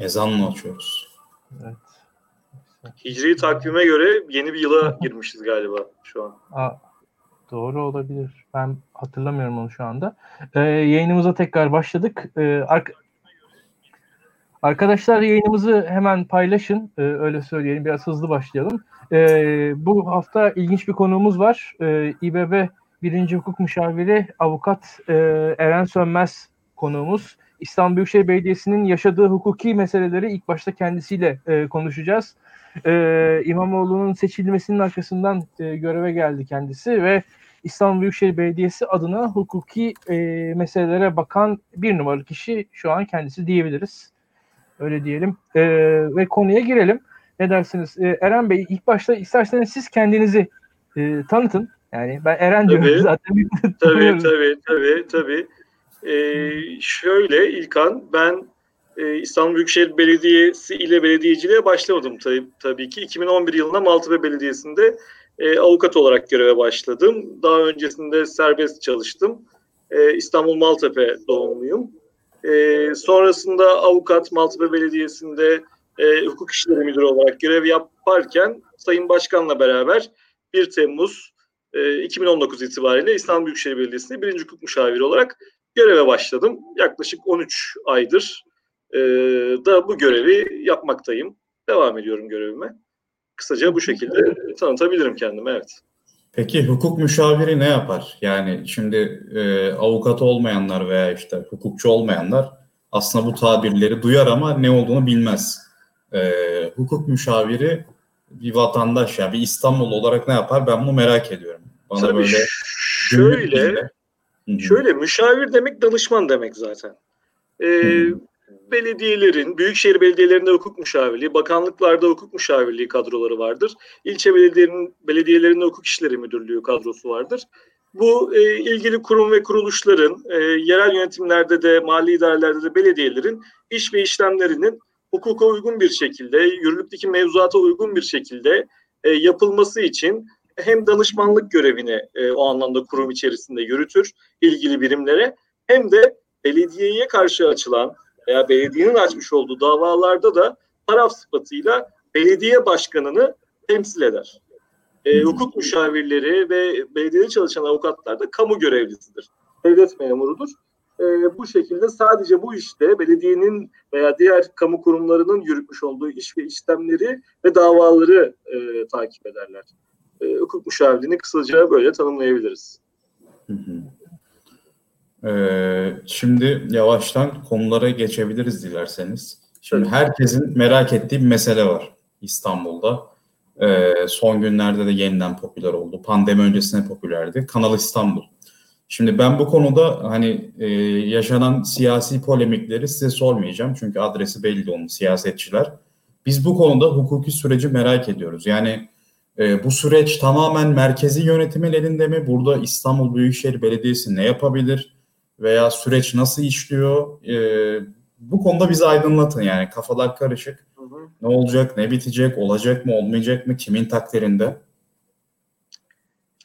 Ezanla açıyoruz. Evet. Hicri takvime göre yeni bir yıla girmişiz galiba şu an. Aa, doğru olabilir. Ben hatırlamıyorum onu şu anda. Ee, yayınımıza tekrar başladık. Ee, ark- Arkadaşlar yayınımızı hemen paylaşın. Ee, öyle söyleyelim. Biraz hızlı başlayalım. Ee, bu hafta ilginç bir konuğumuz var. Ee, İBB birinci hukuk müşaviri avukat e, Eren Sönmez konuğumuz. İstanbul Büyükşehir Belediyesi'nin yaşadığı hukuki meseleleri ilk başta kendisiyle e, konuşacağız. E, İmamoğlu'nun seçilmesinin arkasından e, göreve geldi kendisi ve İstanbul Büyükşehir Belediyesi adına hukuki e, meselelere bakan bir numaralı kişi şu an kendisi diyebiliriz. Öyle diyelim. E, ve konuya girelim. Ne dersiniz? E, Eren Bey ilk başta isterseniz siz kendinizi e, tanıtın. Yani ben Eren diyorum Tabii. zaten. Tabii tabii tabii tabii. Ee, şöyle İlkan ben e, İstanbul Büyükşehir Belediyesi ile belediyeciliğe başlamadım tabii, tabii ki. 2011 yılında Maltepe Belediyesi'nde e, avukat olarak göreve başladım. Daha öncesinde serbest çalıştım. E, İstanbul Maltepe doğumluyum. E, sonrasında avukat Maltepe Belediyesi'nde e, hukuk işleri müdürü olarak görev yaparken Sayın Başkan'la beraber 1 Temmuz e, 2019 itibariyle İstanbul Büyükşehir Belediyesi'nde birinci hukuk müşaviri olarak göreve başladım. Yaklaşık 13 aydır e, da bu görevi yapmaktayım. Devam ediyorum görevime. Kısaca bu şekilde tanıtabilirim kendimi, evet. Peki hukuk müşaviri ne yapar? Yani şimdi e, avukat olmayanlar veya işte hukukçu olmayanlar aslında bu tabirleri duyar ama ne olduğunu bilmez. E, hukuk müşaviri bir vatandaş ya bir İstanbul olarak ne yapar? Ben bunu merak ediyorum. Bana Tabii böyle şöyle, Şöyle müşavir demek danışman demek zaten. Ee, belediyelerin, büyükşehir belediyelerinde hukuk müşavirliği, bakanlıklarda hukuk müşavirliği kadroları vardır. İlçe belediyelerinin, belediyelerinde hukuk işleri müdürlüğü kadrosu vardır. Bu e, ilgili kurum ve kuruluşların, e, yerel yönetimlerde de, mali idarelerde de belediyelerin iş ve işlemlerinin hukuka uygun bir şekilde, yürürlükteki mevzuata uygun bir şekilde e, yapılması için hem danışmanlık görevini e, o anlamda kurum içerisinde yürütür ilgili birimlere hem de belediyeye karşı açılan veya belediyenin açmış olduğu davalarda da taraf sıfatıyla belediye başkanını temsil eder. E, hukuk müşavirleri ve belediyede çalışan avukatlar da kamu görevlisidir. Devlet memurudur. E, bu şekilde sadece bu işte belediyenin veya diğer kamu kurumlarının yürütmüş olduğu iş ve işlemleri ve davaları e, takip ederler. E, hukuk müşavirliğini kısaca böyle tanımlayabiliriz. Hı hı. Ee, şimdi yavaştan konulara geçebiliriz dilerseniz. Şimdi Tabii. herkesin merak ettiği bir mesele var İstanbul'da. Ee, son günlerde de yeniden popüler oldu. Pandemi öncesinde popülerdi. Kanal İstanbul. Şimdi ben bu konuda hani e, yaşanan siyasi polemikleri size sormayacağım. Çünkü adresi belli onun siyasetçiler. Biz bu konuda hukuki süreci merak ediyoruz. Yani e, bu süreç tamamen merkezi yönetimin elinde mi? Burada İstanbul Büyükşehir Belediyesi ne yapabilir? Veya süreç nasıl işliyor? E, bu konuda bizi aydınlatın yani kafalar karışık. Hı hı. Ne olacak, ne bitecek, olacak mı, olmayacak mı, kimin takdirinde?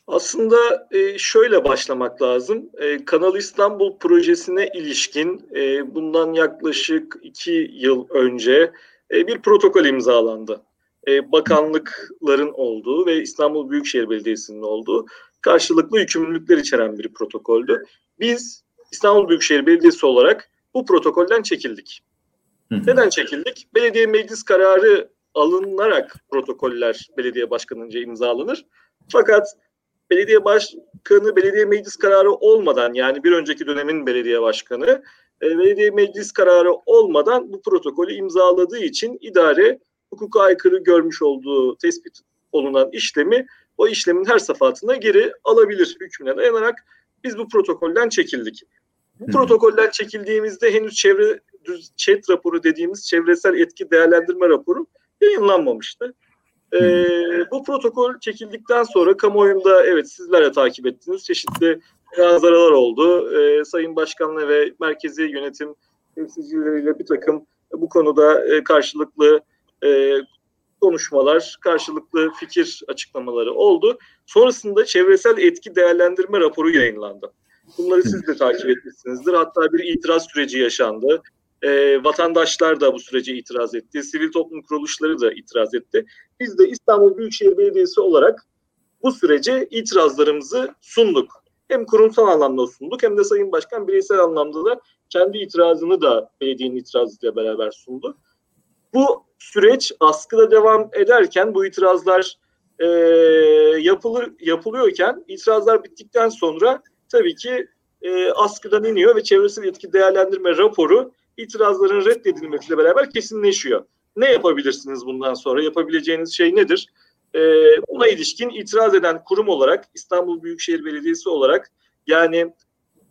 Aslında e, şöyle başlamak lazım. E, Kanal İstanbul projesine ilişkin e, bundan yaklaşık iki yıl önce bir protokol imzalandı. E, bakanlıkların olduğu ve İstanbul Büyükşehir Belediyesi'nin olduğu karşılıklı yükümlülükler içeren bir protokoldü. Biz İstanbul Büyükşehir Belediyesi olarak bu protokolden çekildik. Hı hı. Neden çekildik? Belediye meclis kararı alınarak protokoller belediye başkanınca imzalanır. Fakat belediye başkanı belediye meclis kararı olmadan yani bir önceki dönemin belediye başkanı e, belediye meclis kararı olmadan bu protokolü imzaladığı için idare hukuka aykırı görmüş olduğu tespit olunan işlemi o işlemin her safhatına geri alabilir hükmüne dayanarak biz bu protokolden çekildik. Bu Hı. protokolden çekildiğimizde henüz çevre ÇED raporu dediğimiz çevresel etki değerlendirme raporu yayınlanmamıştı. Ee, bu protokol çekildikten sonra kamuoyunda evet sizler de takip ettiniz. Çeşitli münazaralar oldu. Ee, Sayın Başkanla ve merkezi yönetim temsilcileriyle bir takım bu konuda e, karşılıklı e, konuşmalar, karşılıklı fikir açıklamaları oldu. Sonrasında çevresel etki değerlendirme raporu yayınlandı. Bunları siz de takip etmişsinizdir. Hatta bir itiraz süreci yaşandı. E, vatandaşlar da bu sürece itiraz etti. Sivil toplum kuruluşları da itiraz etti. Biz de İstanbul Büyükşehir Belediyesi olarak bu sürece itirazlarımızı sunduk. Hem kurumsal anlamda sunduk hem de Sayın Başkan bireysel anlamda da kendi itirazını da belediyenin itirazıyla beraber sundu. Bu süreç askıda devam ederken bu itirazlar e, yapılır yapılıyorken itirazlar bittikten sonra tabii ki e, askıdan iniyor ve çevresel etki değerlendirme raporu itirazların reddedilmesiyle beraber kesinleşiyor. Ne yapabilirsiniz bundan sonra? Yapabileceğiniz şey nedir? E, buna ilişkin itiraz eden kurum olarak İstanbul Büyükşehir Belediyesi olarak yani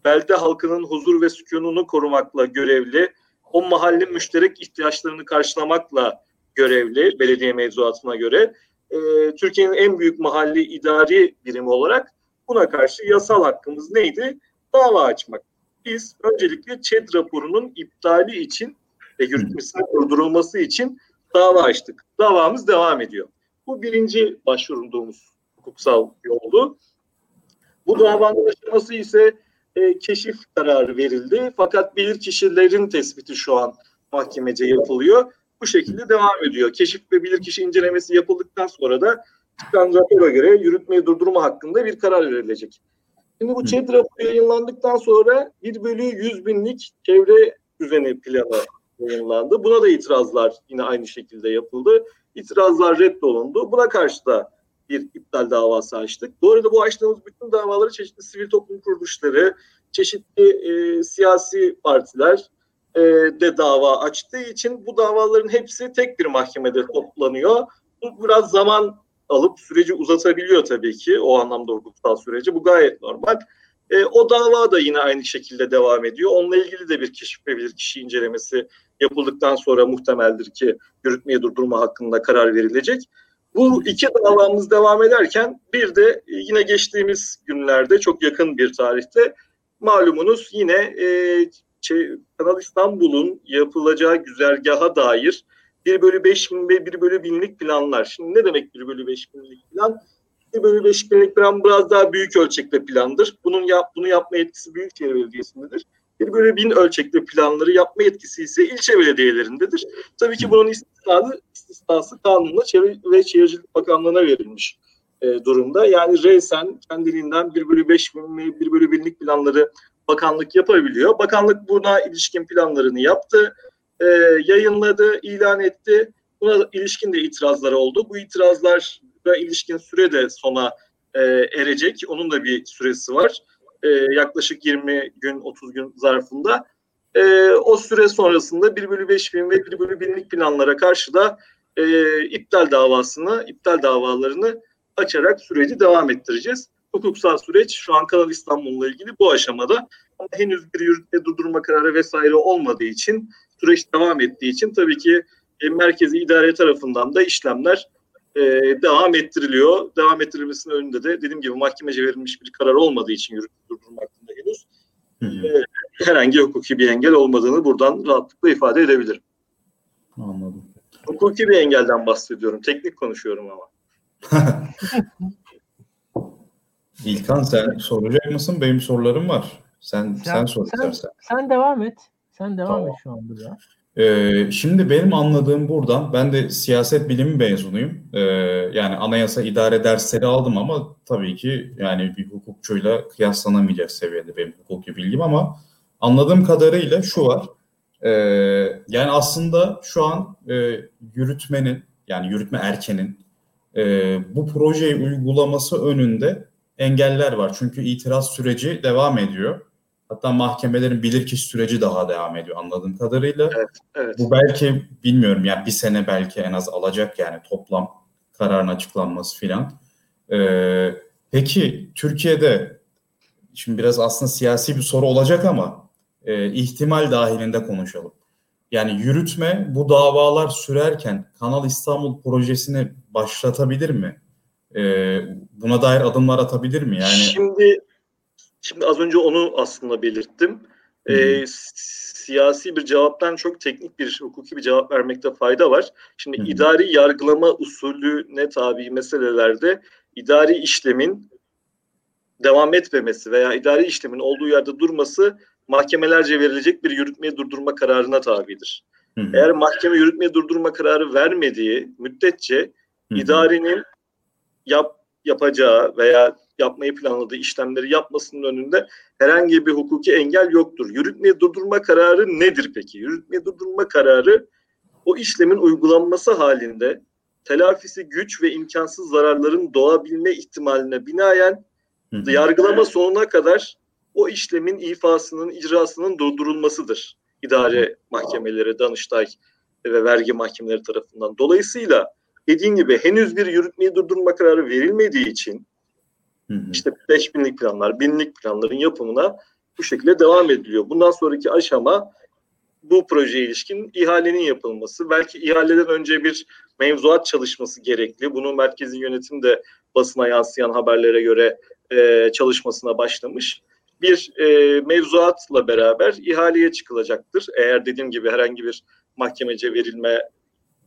belde halkının huzur ve sükununu korumakla görevli, o mahalle müşterek ihtiyaçlarını karşılamakla görevli belediye mevzuatına göre e, Türkiye'nin en büyük mahalli idari birimi olarak buna karşı yasal hakkımız neydi? Dava açmak. Biz öncelikle ÇED raporunun iptali için ve yürütmesinin durdurulması için dava açtık. Davamız devam ediyor. Bu birinci başvurduğumuz hukuksal yoldu. Bu davanın aşaması ise e, keşif kararı verildi. Fakat bilirkişilerin tespiti şu an mahkemece yapılıyor. Bu şekilde devam ediyor. Keşif ve bilirkişi incelemesi yapıldıktan sonra da çıkan rapora göre yürütmeyi durdurma hakkında bir karar verilecek. Şimdi bu ÇED raporu yayınlandıktan sonra 1 bölü 100 binlik çevre düzeni planı yayınlandı. Buna da itirazlar yine aynı şekilde yapıldı. İtirazlar reddolundu. Buna karşı da bir iptal davası açtık. Bu arada bu açtığımız bütün davaları çeşitli sivil toplum kuruluşları, çeşitli e, siyasi partiler e, de dava açtığı için bu davaların hepsi tek bir mahkemede toplanıyor. Bu biraz zaman alıp süreci uzatabiliyor tabii ki o anlamda hukuksal süreci. Bu gayet normal. E, o dava da yine aynı şekilde devam ediyor. Onunla ilgili de bir keşif ve bir kişi incelemesi yapıldıktan sonra muhtemeldir ki yürütmeyi durdurma hakkında karar verilecek. Bu iki davamız devam ederken bir de yine geçtiğimiz günlerde çok yakın bir tarihte malumunuz yine e, şey, Kanal İstanbul'un yapılacağı güzergaha dair 1 bölü 5 bin ve 1 bölü binlik planlar. Şimdi ne demek 1 bölü 5 binlik plan? 1 bölü 5 binlik plan biraz daha büyük ölçekli plandır. Bunun yap, bunu yapma yetkisi Büyükşehir Belediyesi'ndedir. 1 bölü 1000 ölçekli planları yapma yetkisi ise ilçe belediyelerindedir. Tabii ki bunun istisnası, istisnası kanunla Çevre ve Şehircilik Bakanlığı'na verilmiş e, durumda. Yani reysen kendiliğinden 1 bölü 5 bin ve 1 bölü 1000'lik planları bakanlık yapabiliyor. Bakanlık buna ilişkin planlarını yaptı, e, yayınladı, ilan etti. Buna ilişkin de itirazlar oldu. Bu itirazlara ilişkin süre de sona e, erecek. Onun da bir süresi var. E, yaklaşık 20 gün, 30 gün zarfında. E, o süre sonrasında 1 bölü 5 bin ve 1 bölü binlik planlara karşı da e, iptal davasını, iptal davalarını açarak süreci devam ettireceğiz. Hukuksal süreç şu an Kanal İstanbul'la ilgili bu aşamada ama henüz bir yürütme durdurma kararı vesaire olmadığı için süreç devam ettiği için tabii ki e, merkezi idare tarafından da işlemler e, devam ettiriliyor. Devam ettirilmesinin önünde de dediğim gibi mahkemece verilmiş bir karar olmadığı için yürütme durdurma hakkında henüz e, herhangi hukuki bir engel olmadığını buradan rahatlıkla ifade edebilirim. Anladım. Hukuki bir engelden bahsediyorum. Teknik konuşuyorum ama. İlkan sen soracak mısın? Benim sorularım var. Sen sen, sen sor sen, istersen. Sen devam et. Sen devam Tamam. et şu anda da. Ee, şimdi benim anladığım buradan, ben de siyaset bilimi mezunuyum. Ee, yani anayasa idare dersleri aldım ama tabii ki yani bir hukukçuyla kıyaslanamayacak seviyede benim hukuki bilgim ama anladığım kadarıyla şu var. Ee, yani aslında şu an e, yürütmenin yani yürütme erkenin e, bu projeyi uygulaması önünde engeller var. Çünkü itiraz süreci devam ediyor. Hatta mahkemelerin bilirkişi süreci daha devam ediyor anladığım kadarıyla. Evet. Bu belki bilmiyorum yani bir sene belki en az alacak yani toplam kararın açıklanması filan. Ee, peki Türkiye'de şimdi biraz aslında siyasi bir soru olacak ama e, ihtimal dahilinde konuşalım. Yani yürütme bu davalar sürerken Kanal İstanbul projesini başlatabilir mi? Ee, buna dair adımlar atabilir mi? Yani Şimdi şimdi az önce onu aslında belirttim. Ee, siyasi bir cevaptan çok teknik bir hukuki bir cevap vermekte fayda var. Şimdi hı. idari yargılama usulüne tabi meselelerde idari işlemin devam etmemesi veya idari işlemin olduğu yerde durması mahkemelerce verilecek bir yürütmeyi durdurma kararına tabidir. Hı hı. Eğer mahkeme yürütmeyi durdurma kararı vermediği müddetçe Hı hı. idarenin yap, yapacağı veya yapmayı planladığı işlemleri yapmasının önünde herhangi bir hukuki engel yoktur. Yürütmeyi durdurma kararı nedir peki? Yürütmeyi durdurma kararı o işlemin uygulanması halinde telafisi güç ve imkansız zararların doğabilme ihtimaline binaen Hı hı. yargılama sonuna kadar o işlemin ifasının, icrasının durdurulmasıdır. İdare mahkemeleri, Danıştay ve vergi mahkemeleri tarafından. Dolayısıyla dediğim gibi henüz bir yürütmeyi durdurma kararı verilmediği için Hı hı. işte 5000'lik planlar, binlik planların yapımına bu şekilde devam ediliyor. Bundan sonraki aşama bu projeye ilişkin ihalenin yapılması. Belki ihaleden önce bir mevzuat çalışması gerekli. Bunu merkezi yönetim de basına yansıyan haberlere göre e, çalışmasına başlamış. Bir e, mevzuatla beraber ihaleye çıkılacaktır. Eğer dediğim gibi herhangi bir mahkemece verilme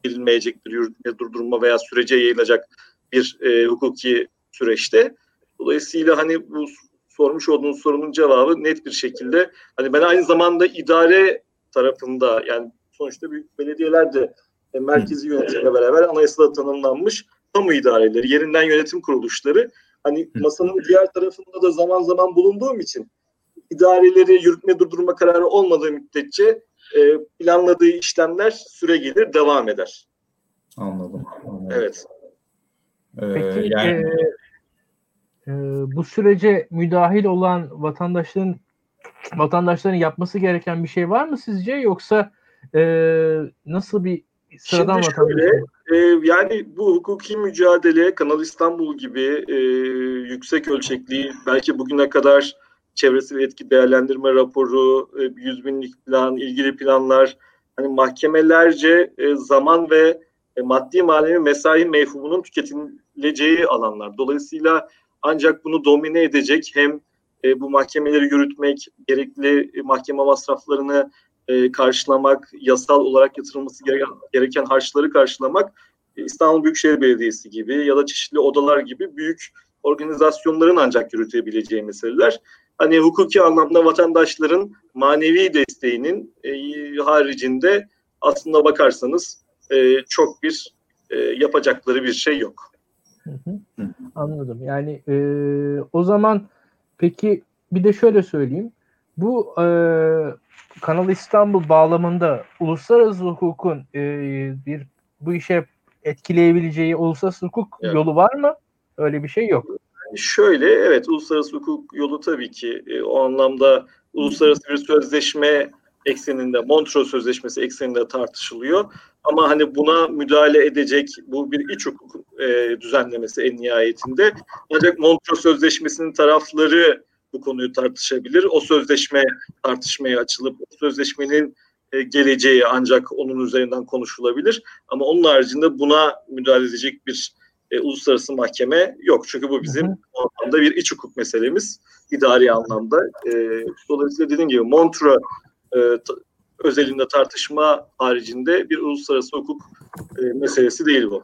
verilmeyecek bir yürütme durdurma veya sürece yayılacak bir e, hukuki süreçte. Dolayısıyla hani bu sormuş olduğunuz sorunun cevabı net bir şekilde hani ben aynı zamanda idare tarafında yani sonuçta büyük belediyeler de e, merkezi yönetimle beraber anayasada tanımlanmış kamu idareleri, yerinden yönetim kuruluşları hani masanın diğer tarafında da zaman zaman bulunduğum için idareleri yürütme durdurma kararı olmadığı müddetçe e, planladığı işlemler süre gelir, devam eder. Anladım. anladım. Evet. Ee, Peki yani e, e, bu sürece müdahil olan vatandaşların vatandaşların yapması gereken bir şey var mı sizce yoksa e, nasıl bir sıradan Şimdi vatandaş? şöyle, e, yani bu hukuki mücadele Kanal İstanbul gibi e, yüksek ölçekli belki bugüne kadar çevresi ve etki değerlendirme raporu, e, 100 binlik plan, ilgili planlar hani mahkemelerce e, zaman ve e, maddi manevi mesai mefhumunun tüketileceği alanlar. Dolayısıyla ancak bunu domine edecek hem e, bu mahkemeleri yürütmek, gerekli e, mahkeme masraflarını e, karşılamak, yasal olarak yatırılması gereken, gereken harçları karşılamak e, İstanbul Büyükşehir Belediyesi gibi ya da çeşitli odalar gibi büyük organizasyonların ancak yürütebileceği meseleler. Hani hukuki anlamda vatandaşların manevi desteğinin e, haricinde aslında bakarsanız e, çok bir e, yapacakları bir şey yok. Hı hı. Anladım. Yani e, o zaman peki bir de şöyle söyleyeyim. Bu e, Kanal İstanbul bağlamında uluslararası hukukun e, bir bu işe etkileyebileceği uluslararası hukuk Evet. yolu var mı? Öyle bir şey yok. Şöyle evet uluslararası hukuk yolu tabii ki e, o anlamda uluslararası bir sözleşme ekseninde Montreux Sözleşmesi ekseninde tartışılıyor. Ama hani buna müdahale edecek bu bir iç hukuk e, düzenlemesi en nihayetinde. Ancak Montreux Sözleşmesi'nin tarafları bu konuyu tartışabilir. O sözleşme tartışmaya açılıp o sözleşmenin e, geleceği ancak onun üzerinden konuşulabilir. Ama onun haricinde buna müdahale edecek bir e, uluslararası mahkeme yok. Çünkü bu bizim anlamda bir iç hukuk meselemiz idari anlamda. E, dolayısıyla dediğim gibi Montreux e, özelinde tartışma haricinde bir uluslararası hukuk e, meselesi değil bu.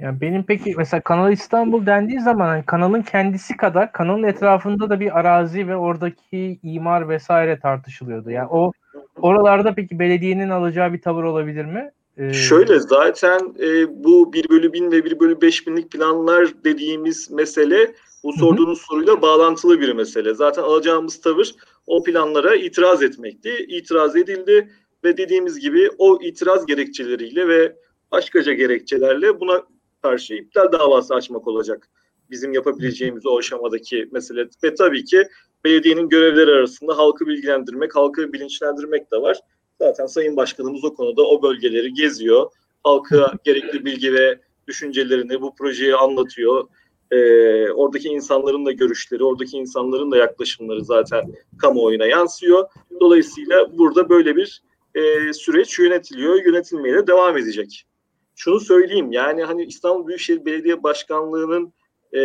Yani benim peki mesela Kanal İstanbul dendiği zaman hani kanalın kendisi kadar kanalın etrafında da bir arazi ve oradaki imar vesaire tartışılıyordu. Yani o oralarda peki belediyenin alacağı bir tavır olabilir mi? Ee, Şöyle zaten e, bu 1 bölü 1000 ve 1 bölü 5000'lik planlar dediğimiz mesele bu sorduğunuz soruyla bağlantılı bir mesele. Zaten alacağımız tavır o planlara itiraz etmekti. İtiraz edildi ve dediğimiz gibi o itiraz gerekçeleriyle ve başkaca gerekçelerle buna karşı iptal davası açmak olacak. Bizim yapabileceğimiz o aşamadaki mesele. Ve tabii ki belediyenin görevleri arasında halkı bilgilendirmek, halkı bilinçlendirmek de var. Zaten Sayın Başkanımız o konuda o bölgeleri geziyor. Halka gerekli bilgi ve düşüncelerini bu projeyi anlatıyor. Ee, oradaki insanların da görüşleri, oradaki insanların da yaklaşımları zaten kamuoyuna yansıyor. Dolayısıyla burada böyle bir e, süreç yönetiliyor, yönetilmeye de devam edecek. Şunu söyleyeyim yani hani İstanbul Büyükşehir Belediye Başkanlığı'nın e,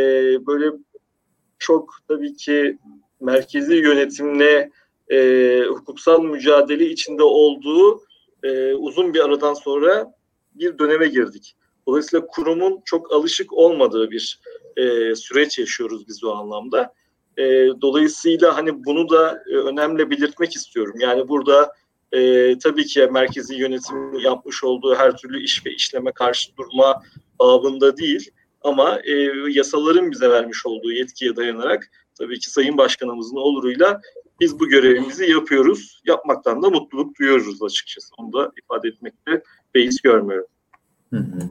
böyle çok tabii ki merkezi yönetimle e, hukuksal mücadele içinde olduğu e, uzun bir aradan sonra bir döneme girdik. Dolayısıyla kurumun çok alışık olmadığı bir e, süreç yaşıyoruz biz o anlamda. E, dolayısıyla hani bunu da e, önemli belirtmek istiyorum. Yani burada e, tabii ki merkezi yönetim yapmış olduğu her türlü iş ve işleme karşı durma babında değil. Ama e, yasaların bize vermiş olduğu yetkiye dayanarak tabii ki Sayın Başkanımızın oluruyla biz bu görevimizi yapıyoruz. Yapmaktan da mutluluk duyuyoruz açıkçası. Onu da ifade etmekte beis görmüyorum. Hı hı.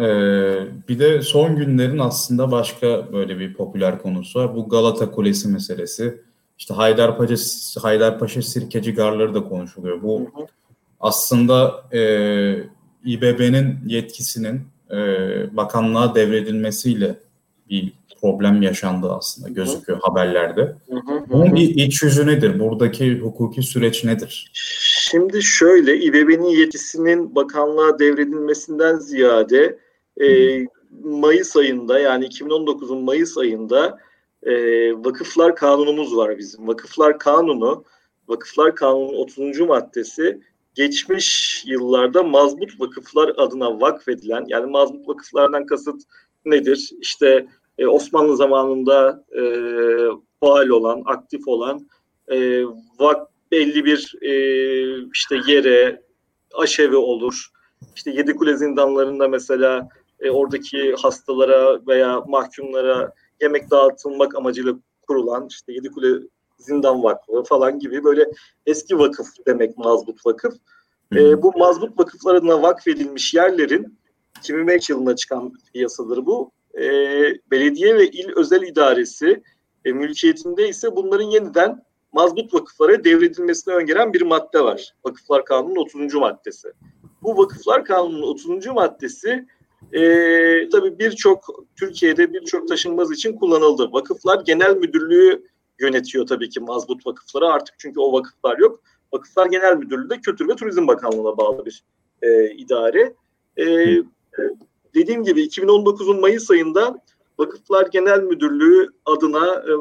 Ee, bir de son günlerin aslında başka böyle bir popüler konusu var. Bu Galata Kulesi meselesi. İşte Haydarpaşa, Haydarpaşa Sirkeci Garları da konuşuluyor. Bu hı hı. aslında e, İBB'nin yetkisinin e, bakanlığa devredilmesiyle bir problem yaşandı aslında gözüküyor hı. haberlerde. Hı hı. Bunun bir iç yüzü nedir? Buradaki hukuki süreç nedir? Şimdi şöyle İBB'nin yetkisinin bakanlığa devredilmesinden ziyade e, Mayıs ayında yani 2019'un Mayıs ayında e, vakıflar kanunumuz var bizim. Vakıflar kanunu, vakıflar kanunun 30. maddesi geçmiş yıllarda mazbut vakıflar adına vakfedilen yani mazbut vakıflardan kasıt nedir? İşte e, Osmanlı zamanında e, faal olan, aktif olan e, vak belli bir e, işte yere aşevi olur. İşte Yedikule zindanlarında mesela e, oradaki hastalara veya mahkumlara yemek dağıtılmak amacıyla kurulan işte Yedikule Zindan Vakfı falan gibi böyle eski vakıf demek mazbut vakıf. E, bu mazbut vakıflar adına vakfedilmiş yerlerin 2005 yılında çıkan yasadır bu. E, belediye ve il özel idaresi e, mülkiyetinde ise bunların yeniden mazbut vakıflara devredilmesine öngören bir madde var. Vakıflar Kanunu'nun 30. maddesi. Bu Vakıflar Kanunu'nun 30. maddesi e, tabii birçok Türkiye'de birçok taşınmaz için kullanıldı. Vakıflar Genel Müdürlüğü yönetiyor tabii ki mazbut vakıfları artık çünkü o vakıflar yok. Vakıflar Genel Müdürlüğü de Kültür ve Turizm Bakanlığı'na bağlı bir e, idare. E, dediğim gibi 2019'un Mayıs ayında Vakıflar Genel Müdürlüğü adına e,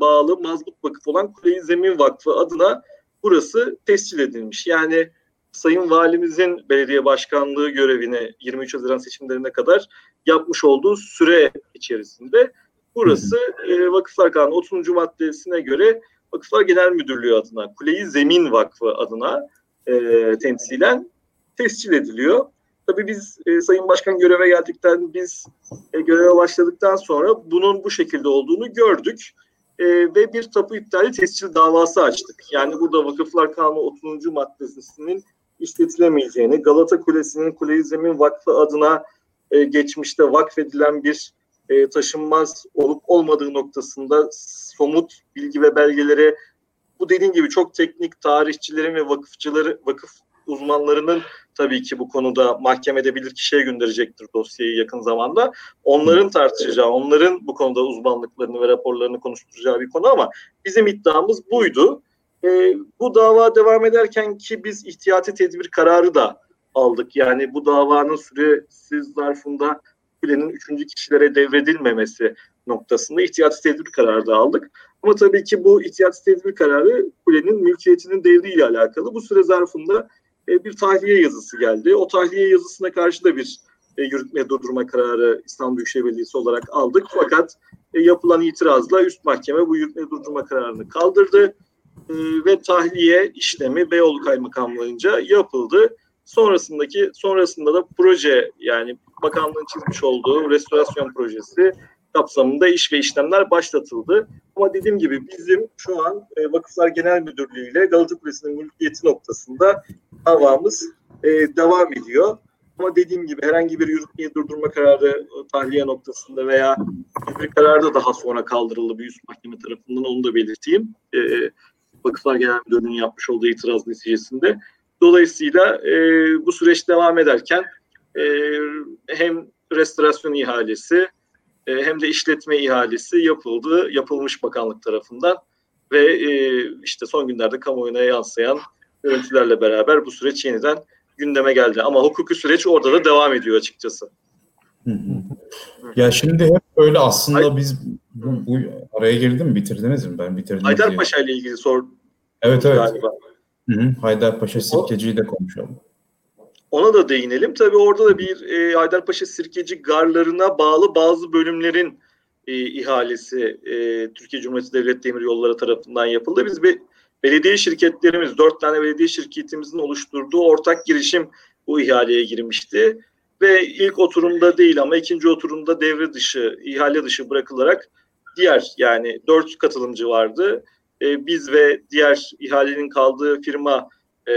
bağlı mazbut vakıf olan Kuleyi Zemin Vakfı adına burası tescil edilmiş. Yani Sayın Valimizin belediye başkanlığı görevini 23 Haziran seçimlerine kadar yapmış olduğu süre içerisinde burası e, Vakıflar Kanunu 30. maddesine göre Vakıflar Genel Müdürlüğü adına Kuleyi Zemin Vakfı adına e, temsilen tescil ediliyor. Tabii biz e, Sayın Başkan göreve geldikten, biz e, göreve başladıktan sonra bunun bu şekilde olduğunu gördük. E, ve bir tapu iptali tescil davası açtık. Yani burada Vakıflar Kanunu 30. maddesinin işletilemeyeceğini, Galata Kulesi'nin Kule-i Zemin Vakfı adına e, geçmişte vakfedilen bir e, taşınmaz olup olmadığı noktasında somut bilgi ve belgeleri bu dediğim gibi çok teknik tarihçilerin ve vakıfçıları, vakıf uzmanlarının tabii ki bu konuda mahkemede bilir kişiye gönderecektir dosyayı yakın zamanda. Onların tartışacağı, onların bu konuda uzmanlıklarını ve raporlarını konuşturacağı bir konu ama bizim iddiamız buydu. E, bu dava devam ederken ki biz ihtiyati tedbir kararı da aldık. Yani bu davanın süresiz zarfında kulenin üçüncü kişilere devredilmemesi noktasında ihtiyati tedbir kararı da aldık. Ama tabii ki bu ihtiyati tedbir kararı kulenin mülkiyetinin devriyle alakalı. Bu süre zarfında e, bir tahliye yazısı geldi. O tahliye yazısına karşı da bir e, yürütme durdurma kararı İstanbul Büyükşehir Belediyesi olarak aldık. Fakat e, yapılan itirazla üst mahkeme bu yürütme durdurma kararını kaldırdı ve tahliye işlemi Beyoğlu Kaymakamlığı'nca yapıldı. Sonrasındaki sonrasında da proje yani bakanlığın çizmiş olduğu restorasyon projesi kapsamında iş ve işlemler başlatıldı. Ama dediğim gibi bizim şu an e, Vakıflar Genel Müdürlüğü ile Galata Kulesi'nin mülkiyeti noktasında davamız e, devam ediyor. Ama dediğim gibi herhangi bir yürütmeyi durdurma kararı e, tahliye noktasında veya bir karar da daha sonra kaldırıldı bir üst mahkeme tarafından onu da belirteyim. E, Vakıflar Genel Müdürlüğü'nün yapmış olduğu itiraz neticesinde. Dolayısıyla e, bu süreç devam ederken e, hem restorasyon ihalesi e, hem de işletme ihalesi yapıldı, yapılmış bakanlık tarafından ve e, işte son günlerde kamuoyuna yansıyan görüntülerle beraber bu süreç yeniden gündeme geldi. Ama hukuki süreç orada da devam ediyor açıkçası. Ya şimdi hep böyle aslında biz bu, bu araya girdim bitirdiniz mi? Ben bitirdim. Haydarpaşa ile ilgili sor. Evet evet. Galiba. Hı hı. Haydarpaşa Sirkeci'yi de konuşalım. Ona da değinelim. Tabii orada da bir e, Haydarpaşa Sirkeci garlarına bağlı bazı bölümlerin e, ihalesi e, Türkiye Cumhuriyeti Devlet Demir Yolları tarafından yapıldı. Biz bir belediye şirketlerimiz, dört tane belediye şirketimizin oluşturduğu ortak girişim bu ihaleye girmişti. Ve ilk oturumda değil ama ikinci oturumda devre dışı, ihale dışı bırakılarak diğer yani dört katılımcı vardı. E, biz ve diğer ihalenin kaldığı firma e,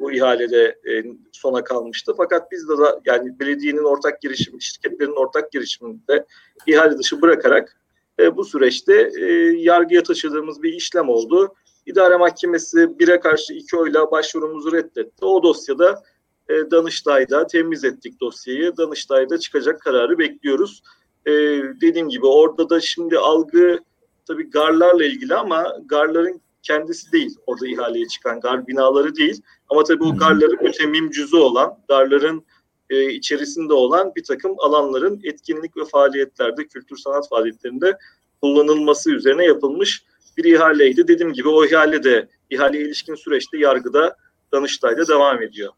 bu ihalede e, sona kalmıştı. Fakat biz de da yani belediyenin ortak girişimi, şirketlerin ortak girişiminde ihale dışı bırakarak e, bu süreçte e, yargıya taşıdığımız bir işlem oldu. İdare Mahkemesi bire karşı iki oyla başvurumuzu reddetti. O dosyada e, Danıştay'da temiz ettik dosyayı. Danıştay'da çıkacak kararı bekliyoruz. E, dediğim gibi orada da şimdi algı tabii garlarla ilgili ama garların kendisi değil orada ihaleye çıkan gar binaları değil. Ama tabii o garların ötemim cüzü olan, garların e, içerisinde olan bir takım alanların etkinlik ve faaliyetlerde, kültür sanat faaliyetlerinde kullanılması üzerine yapılmış bir ihaleydi. Dediğim gibi o ihale de ihaleye ilişkin süreçte yargıda Danıştay'da devam ediyor.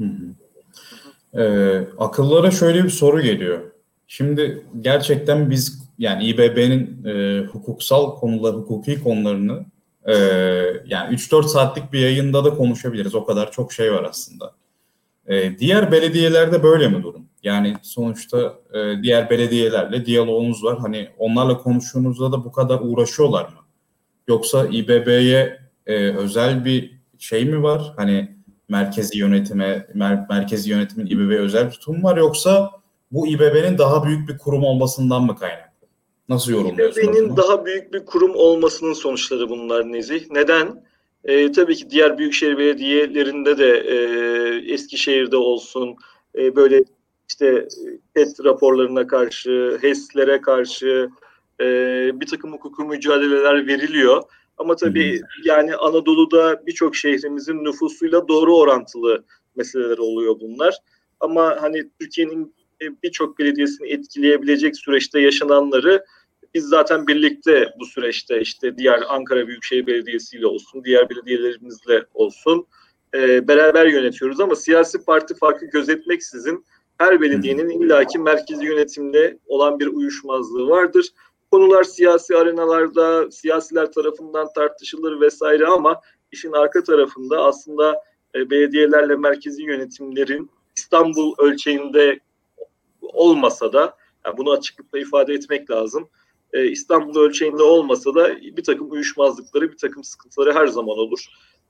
Hı hı. Ee, akıllara şöyle bir soru geliyor. Şimdi gerçekten biz yani İBB'nin e, hukuksal konular, hukuki konularını e, yani 3-4 saatlik bir yayında da konuşabiliriz. O kadar çok şey var aslında. E, diğer belediyelerde böyle mi durum? Yani sonuçta e, diğer belediyelerle diyaloğunuz var. Hani onlarla konuştuğunuzda da bu kadar uğraşıyorlar mı? Yoksa İBB'ye e, özel bir şey mi var? Hani merkezi yönetime, mer, merkezi yönetimin İBB'ye özel tutum var yoksa bu İBB'nin daha büyük bir kurum olmasından mı kaynaklı? Nasıl yorumluyorsunuz? İBB'nin daha büyük bir kurum olmasının sonuçları bunlar Nezih. Neden? E, tabii ki diğer büyükşehir belediyelerinde de e, Eskişehir'de olsun e, böyle işte HES raporlarına karşı, HES'lere karşı e, bir takım hukuku mücadeleler veriliyor. Ama tabii hı hı. yani Anadolu'da birçok şehrimizin nüfusuyla doğru orantılı meseleler oluyor bunlar. Ama hani Türkiye'nin birçok belediyesini etkileyebilecek süreçte yaşananları biz zaten birlikte bu süreçte işte diğer Ankara Büyükşehir Belediyesi ile olsun, diğer belediyelerimizle olsun e, beraber yönetiyoruz ama siyasi parti farkı gözetmeksizin her belediyenin illaki merkezi yönetimde olan bir uyuşmazlığı vardır. Konular siyasi arenalarda, siyasiler tarafından tartışılır vesaire ama işin arka tarafında aslında e, belediyelerle merkezi yönetimlerin İstanbul ölçeğinde olmasa da yani bunu açıklıkla ifade etmek lazım. Ee, İstanbul ölçeğinde olmasa da bir takım uyuşmazlıkları, bir takım sıkıntıları her zaman olur.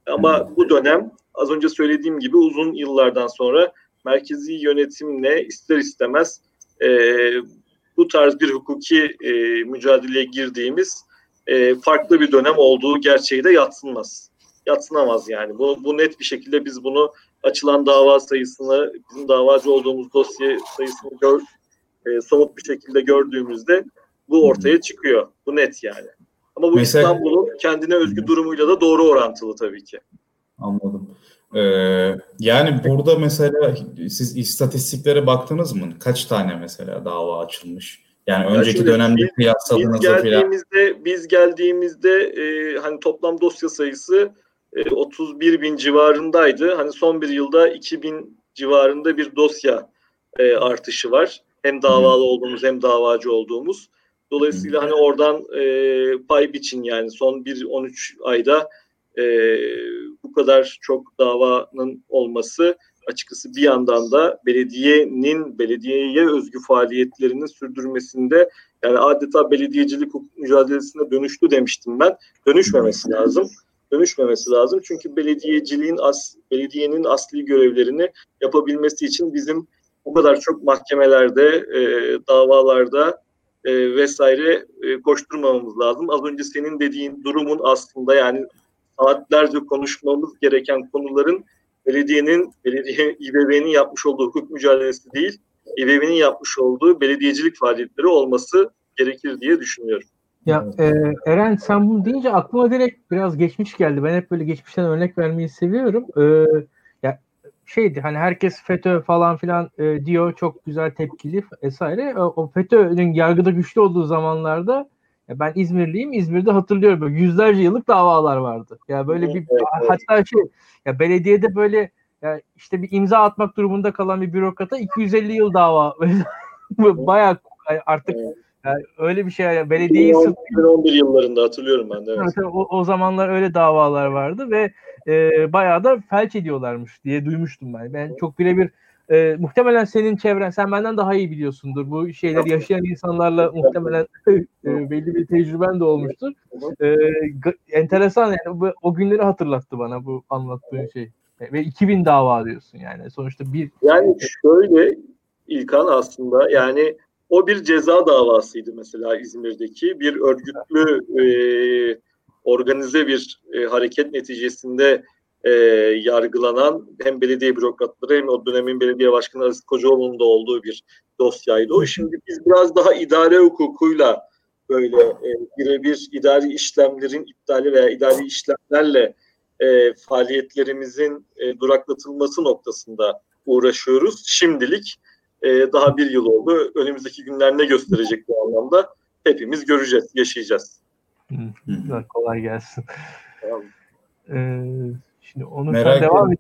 Ama bu dönem az önce söylediğim gibi uzun yıllardan sonra merkezi yönetimle ister istemez e, bu tarz bir hukuki e, mücadeleye girdiğimiz e, farklı bir dönem olduğu gerçeği de yatsınmaz. Yatsınamaz yani. Bu, bu net bir şekilde biz bunu açılan dava sayısını, bizim davacı olduğumuz dosya sayısını gör, e, somut bir şekilde gördüğümüzde bu ortaya çıkıyor. Bu net yani. Ama bu Mesela, İstanbul'un kendine özgü durumuyla da doğru orantılı tabii ki. Anladım. Ee, yani burada mesela siz istatistiklere baktınız mı? Kaç tane mesela dava açılmış? Yani önceki ya dönemde kıyasladığınızda biz geldiğimizde, falan. Biz geldiğimizde e, hani toplam dosya sayısı e, 31 bin civarındaydı. Hani son bir yılda 2000 civarında bir dosya e, artışı var. Hem davalı olduğumuz hem davacı olduğumuz. Dolayısıyla hani oradan e, pay biçin yani son bir 13 ayda e, bu kadar çok davanın olması açıkçası bir yandan da belediyenin belediyeye özgü faaliyetlerini sürdürmesinde yani adeta belediyecilik hukuk mücadelesine dönüştü demiştim ben. Dönüşmemesi lazım. Dönüşmemesi lazım. Çünkü belediyeciliğin as, belediyenin asli görevlerini yapabilmesi için bizim bu kadar çok mahkemelerde, e, davalarda e, vesaire e, koşturmamamız lazım. Az önce senin dediğin durumun aslında yani saatlerce konuşmamız gereken konuların belediyenin, belediye İBB'nin yapmış olduğu hukuk mücadelesi değil, İBB'nin yapmış olduğu belediyecilik faaliyetleri olması gerekir diye düşünüyorum. Ya e, Eren sen bunu deyince aklıma direkt biraz geçmiş geldi. Ben hep böyle geçmişten örnek vermeyi seviyorum. E, ya şeydi hani herkes FETÖ falan filan e, diyor çok güzel tepkili vesaire. O, o FETÖ'nün yargıda güçlü olduğu zamanlarda ya ben İzmirliyim. İzmir'de hatırlıyorum böyle yüzlerce yıllık davalar vardı. Ya yani böyle bir evet, evet. hatta şey ya belediyede böyle ya işte bir imza atmak durumunda kalan bir bürokrata 250 yıl dava bayağı artık Yani öyle bir şey yani belediyeyi 2011 yıllarında hatırlıyorum ben de. Evet. evet o, o zamanlar öyle davalar vardı ve e, bayağı da felç ediyorlarmış diye duymuştum ben. Ben çok birebir e, muhtemelen senin çevren sen benden daha iyi biliyorsundur. Bu şeyler yaşayan insanlarla muhtemelen e, belli bir tecrüben de olmuştur. E, enteresan yani bu, o günleri hatırlattı bana bu anlattığın şey. Ve 2000 dava diyorsun yani. Sonuçta bir Yani şöyle İlkan aslında yani o bir ceza davasıydı mesela İzmir'deki bir örgütlü e, organize bir e, hareket neticesinde e, yargılanan hem belediye bürokratları hem o dönemin belediye başkanı Aziz Kocaoğlu'nun da olduğu bir dosyaydı. O şimdi biz biraz daha idare hukukuyla böyle e, birebir idari işlemlerin iptali veya idari işlemlerle e, faaliyetlerimizin e, duraklatılması noktasında uğraşıyoruz. Şimdilik e, daha bir yıl oldu. Önümüzdeki günler ne gösterecek bu anlamda hepimiz göreceğiz, yaşayacağız. Hı, kolay gelsin. Tamam. Ee, şimdi onu merak devam et.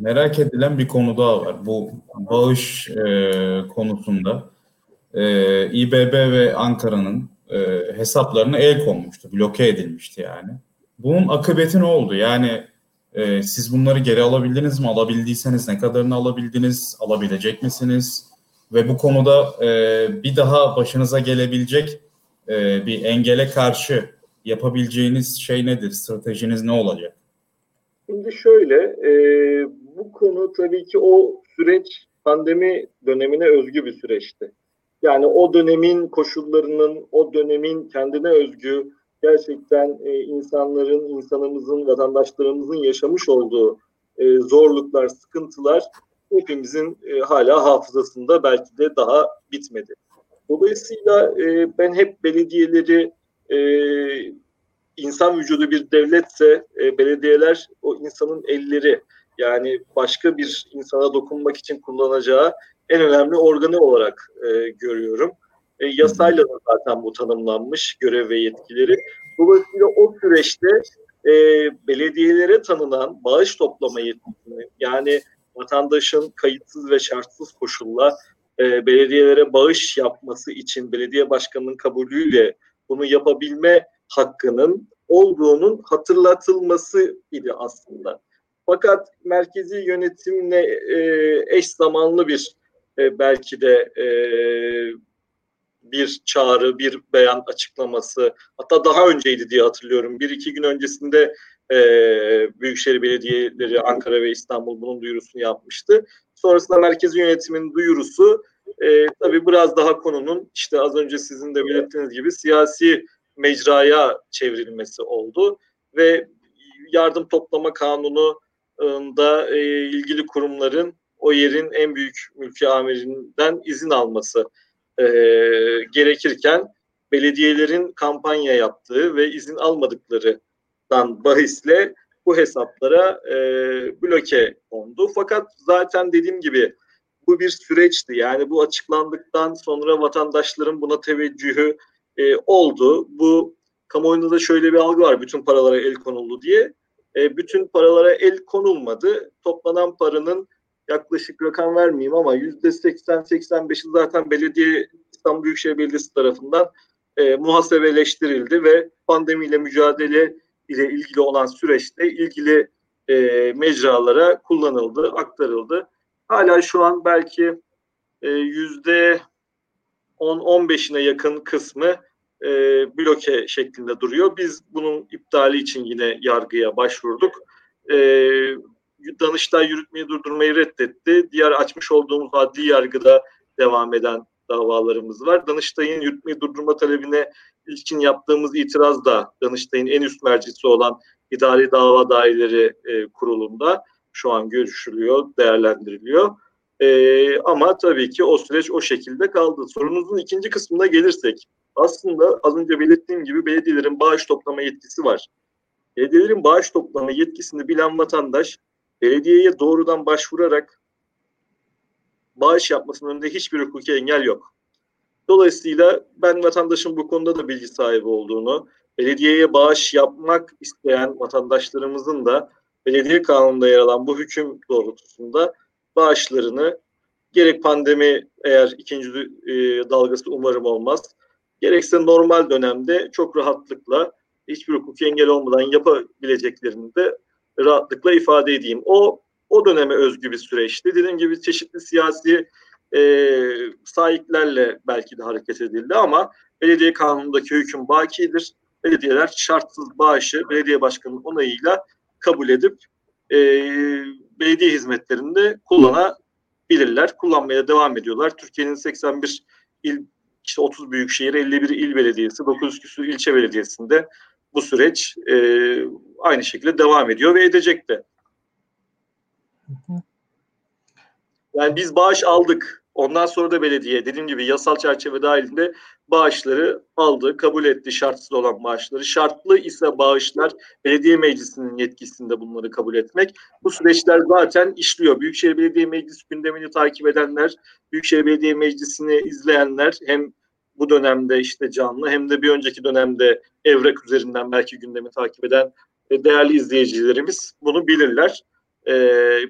merak edilen bir konu daha var. Bu bağış e, konusunda e, İBB ve Ankara'nın e, hesaplarına el konmuştu, bloke edilmişti yani. Bunun akıbeti ne oldu? Yani e, siz bunları geri alabildiniz mi? Alabildiyseniz ne kadarını alabildiniz? Alabilecek misiniz? Ve bu konuda e, bir daha başınıza gelebilecek e, bir engele karşı yapabileceğiniz şey nedir? Stratejiniz ne olacak? Şimdi şöyle, e, bu konu tabii ki o süreç pandemi dönemine özgü bir süreçti. Yani o dönemin koşullarının, o dönemin kendine özgü gerçekten e, insanların, insanımızın, vatandaşlarımızın yaşamış olduğu e, zorluklar, sıkıntılar hepimizin e, hala hafızasında belki de daha bitmedi. Dolayısıyla e, ben hep belediyeleri e, insan vücudu bir devletse e, belediyeler o insanın elleri yani başka bir insana dokunmak için kullanacağı en önemli organı olarak e, görüyorum. E, yasayla da zaten bu tanımlanmış görev ve yetkileri. Dolayısıyla o süreçte e, belediyelere tanınan bağış toplama yetkisini yani vatandaşın kayıtsız ve şartsız koşulla e, belediyelere bağış yapması için belediye başkanının kabulüyle bunu yapabilme hakkının olduğunun hatırlatılması idi aslında. Fakat merkezi yönetimle e, eş zamanlı bir e, belki de e, bir çağrı, bir beyan açıklaması hatta daha önceydi diye hatırlıyorum. Bir iki gün öncesinde e, Büyükşehir Belediyeleri Ankara ve İstanbul bunun duyurusunu yapmıştı. Sonrasında merkezi yönetimin duyurusu e, tabii biraz daha konunun işte az önce sizin de belirttiğiniz gibi siyasi mecraya çevrilmesi oldu ve yardım toplama kanunu da e, ilgili kurumların o yerin en büyük mülki amirinden izin alması e, gerekirken belediyelerin kampanya yaptığı ve izin almadıklarından bahisle bu hesaplara e, bloke kondu. Fakat zaten dediğim gibi bu bir süreçti. Yani bu açıklandıktan sonra vatandaşların buna teveccühü e, oldu. Bu kamuoyunda da şöyle bir algı var bütün paralara el konuldu diye. E, bütün paralara el konulmadı. Toplanan paranın yaklaşık rakam vermeyeyim ama yüzde 80-85'i zaten belediye İstanbul Büyükşehir Belediyesi tarafından e, muhasebeleştirildi ve pandemiyle mücadele ile ilgili olan süreçte ilgili e, mecralara kullanıldı, aktarıldı. Hala şu an belki e, yüzde 10-15'ine yakın kısmı e, bloke şeklinde duruyor. Biz bunun iptali için yine yargıya başvurduk. E, Danıştay yürütmeyi durdurmayı reddetti. Diğer açmış olduğumuz adli yargıda devam eden davalarımız var. Danıştay'ın yürütmeyi durdurma talebine ilkin yaptığımız itiraz da Danıştay'ın en üst mercisi olan İdari Dava Daireleri e, Kurulu'nda şu an görüşülüyor, değerlendiriliyor. E, ama tabii ki o süreç o şekilde kaldı. Sorunuzun ikinci kısmına gelirsek, aslında az önce belirttiğim gibi belediyelerin bağış toplama yetkisi var. Belediyelerin bağış toplama yetkisini bilen vatandaş belediyeye doğrudan başvurarak bağış yapmasının önünde hiçbir hukuki engel yok. Dolayısıyla ben vatandaşın bu konuda da bilgi sahibi olduğunu, belediyeye bağış yapmak isteyen vatandaşlarımızın da belediye kanununda yer alan bu hüküm doğrultusunda bağışlarını gerek pandemi eğer ikinci e, dalgası umarım olmaz. Gerekse normal dönemde çok rahatlıkla hiçbir hukuki engel olmadan yapabileceklerini de rahatlıkla ifade edeyim. O o döneme özgü bir süreçti. Dediğim gibi çeşitli siyasi e, sahiplerle belki de hareket edildi ama belediye kanunundaki hüküm bakidir. Belediyeler şartsız bağışı belediye başkanının onayıyla kabul edip e, belediye hizmetlerinde kullanabilirler. Kullanmaya devam ediyorlar. Türkiye'nin 81 il işte 30 büyük şehir, 51 il belediyesi, 900 küsur ilçe belediyesinde bu süreç e, aynı şekilde devam ediyor ve edecek de. Yani biz bağış aldık. Ondan sonra da belediye dediğim gibi yasal çerçeve dahilinde bağışları aldı, kabul etti şartsız olan bağışları. Şartlı ise bağışlar belediye meclisinin yetkisinde bunları kabul etmek. Bu süreçler zaten işliyor. Büyükşehir Belediye Meclisi gündemini takip edenler, Büyükşehir Belediye Meclisi'ni izleyenler hem bu dönemde işte canlı hem de bir önceki dönemde evrak üzerinden belki gündemi takip eden e, değerli izleyicilerimiz bunu bilirler. E,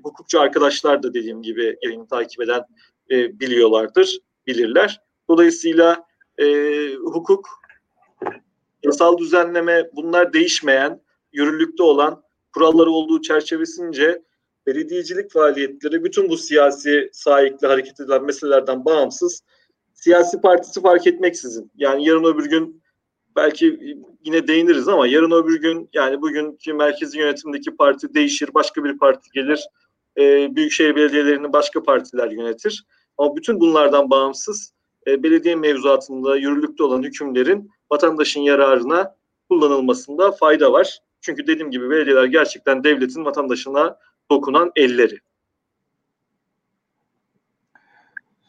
hukukçu arkadaşlar da dediğim gibi yayını takip eden e, biliyorlardır, bilirler. Dolayısıyla e, hukuk, yasal düzenleme bunlar değişmeyen, yürürlükte olan kuralları olduğu çerçevesince belediyecilik faaliyetleri bütün bu siyasi sahipli hareket edilen meselelerden bağımsız siyasi partisi fark etmeksizin yani yarın öbür gün belki yine değiniriz ama yarın öbür gün yani bugünkü merkezi yönetimdeki parti değişir, başka bir parti gelir. E, büyükşehir belediyelerini başka partiler yönetir. Ama bütün bunlardan bağımsız e, belediye mevzuatında yürürlükte olan hükümlerin vatandaşın yararına kullanılmasında fayda var. Çünkü dediğim gibi belediyeler gerçekten devletin vatandaşına dokunan elleri.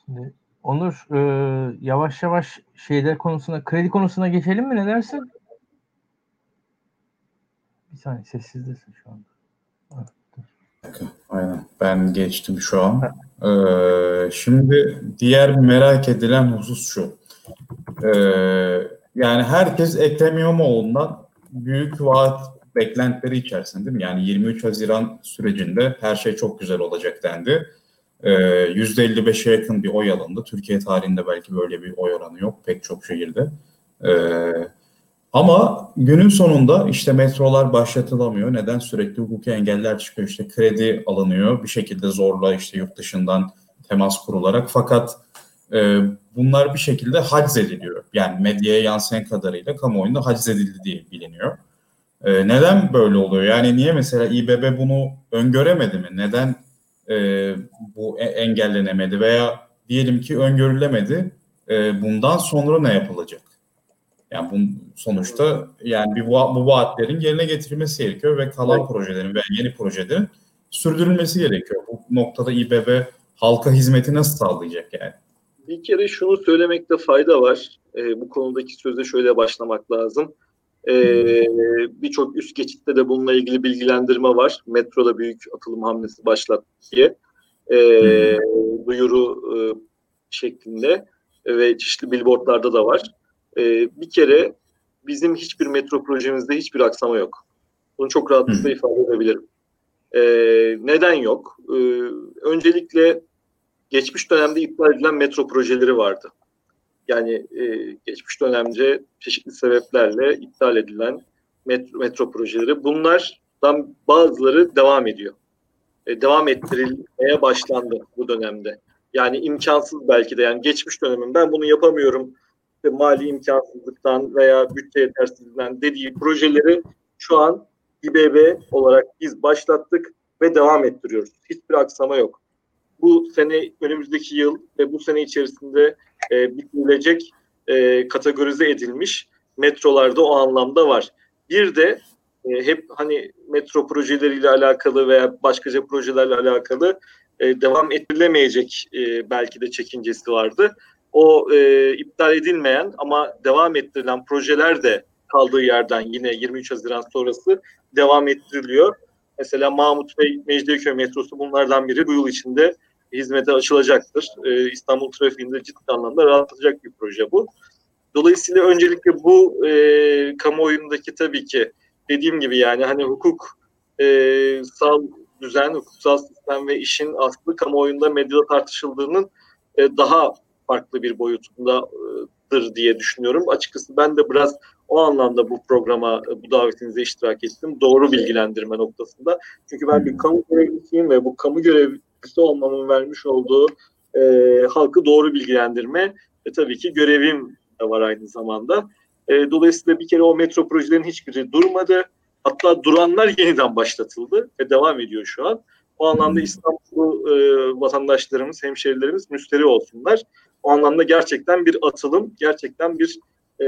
Şimdi Onur e, yavaş yavaş şeyler konusuna, kredi konusuna geçelim mi? Ne dersin? Bir saniye sessizdesin şu anda. Aynen. Ben geçtim şu an. Ee, şimdi diğer merak edilen husus şu. Ee, yani herkes Ekrem İmamoğlu'ndan büyük vaat beklentileri içerisinde değil mi? Yani 23 Haziran sürecinde her şey çok güzel olacak dendi. Ee, %55'e yakın bir oy alındı. Türkiye tarihinde belki böyle bir oy oranı yok pek çok şehirde. Ee, ama günün sonunda işte metrolar başlatılamıyor. Neden? Sürekli hukuki engeller çıkıyor. İşte kredi alınıyor. Bir şekilde zorla işte yurt dışından temas kurularak. Fakat e, bunlar bir şekilde haciz ediliyor. Yani medyaya yansıyan kadarıyla kamuoyunda haciz edildi diye biliniyor. E, neden böyle oluyor? Yani niye mesela İBB bunu öngöremedi mi? Neden e, bu e, engellenemedi veya diyelim ki öngörülemedi. E, bundan sonra ne yapılacak? Yani bu sonuçta yani bir bu, bu vaatlerin yerine getirilmesi gerekiyor ve kalan projelerin ve yeni projelerin sürdürülmesi gerekiyor. Bu noktada İBB halka hizmeti nasıl sağlayacak yani? Bir kere şunu söylemekte fayda var. E, bu konudaki söze şöyle başlamak lazım. E, Birçok üst geçitte de bununla ilgili bilgilendirme var. Metroda büyük atılım hamlesi başlattı diye. E, duyuru e, şeklinde ve çeşitli billboardlarda da var. E, bir kere bizim hiçbir metro projemizde hiçbir aksama yok. Bunu çok rahatlıkla ifade edebilirim. E, neden yok? E, öncelikle geçmiş dönemde iptal edilen metro projeleri vardı. Yani e, geçmiş dönemce çeşitli sebeplerle iptal edilen metro, metro projeleri. Bunlardan bazıları devam ediyor. E, devam ettirilmeye başlandı bu dönemde. Yani imkansız belki de yani geçmiş dönemin ben bunu yapamıyorum işte mali imkansızlıktan veya bütçe yetersizliğinden dediği projeleri şu an İBB olarak biz başlattık ve devam ettiriyoruz. Hiçbir aksama yok. Bu sene önümüzdeki yıl ve bu sene içerisinde e, bitirilecek e, kategorize edilmiş metrolarda o anlamda var. Bir de e, hep hani metro projeleriyle alakalı veya başkaca projelerle alakalı e, devam ettirilemeyecek e, belki de çekincesi vardı. O e, iptal edilmeyen ama devam ettirilen projeler de kaldığı yerden yine 23 Haziran sonrası devam ettiriliyor. Mesela Mahmut Bey Mecidiyeköy metrosu bunlardan biri bu yıl içinde hizmete açılacaktır. Ee, İstanbul trafiğinde ciddi anlamda rahatlatacak bir proje bu. Dolayısıyla öncelikle bu e, kamuoyundaki tabii ki dediğim gibi yani hani hukuk e, sal düzen, hukuksal sistem ve işin aslı kamuoyunda medyada tartışıldığının e, daha farklı bir boyutundadır diye düşünüyorum. Açıkçası ben de biraz o anlamda bu programa, bu davetinize iştirak ettim. Doğru bilgilendirme noktasında. Çünkü ben bir kamu görevlisiyim ve bu kamu görevlisi olmamın vermiş olduğu e, halkı doğru bilgilendirme ve tabii ki görevim de var aynı zamanda. E, dolayısıyla bir kere o metro projelerin hiçbiri durmadı. Hatta duranlar yeniden başlatıldı ve devam ediyor şu an. O anlamda İstanbul e, vatandaşlarımız, hemşerilerimiz müsteri olsunlar. O anlamda gerçekten bir atılım, gerçekten bir e,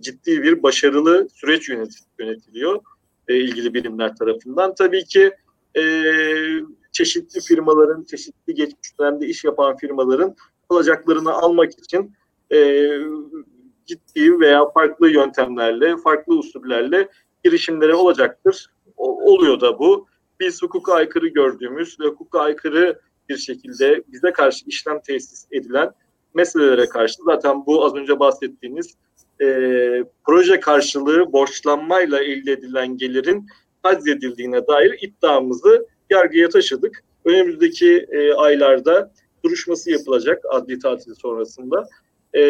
ciddi bir başarılı süreç yönetiliyor e, ilgili birimler tarafından. Tabii ki e, çeşitli firmaların, çeşitli geçmiş dönemde iş yapan firmaların alacaklarını almak için e, ciddi veya farklı yöntemlerle, farklı usullerle girişimleri olacaktır. O, oluyor da bu. Biz hukuka aykırı gördüğümüz ve hukuka aykırı bir şekilde bize karşı işlem tesis edilen meselelere karşı zaten bu az önce bahsettiğiniz e, proje karşılığı borçlanmayla elde edilen gelirin haczedildiğine dair iddiamızı yargıya taşıdık. Önümüzdeki e, aylarda duruşması yapılacak adli tatil sonrasında. E,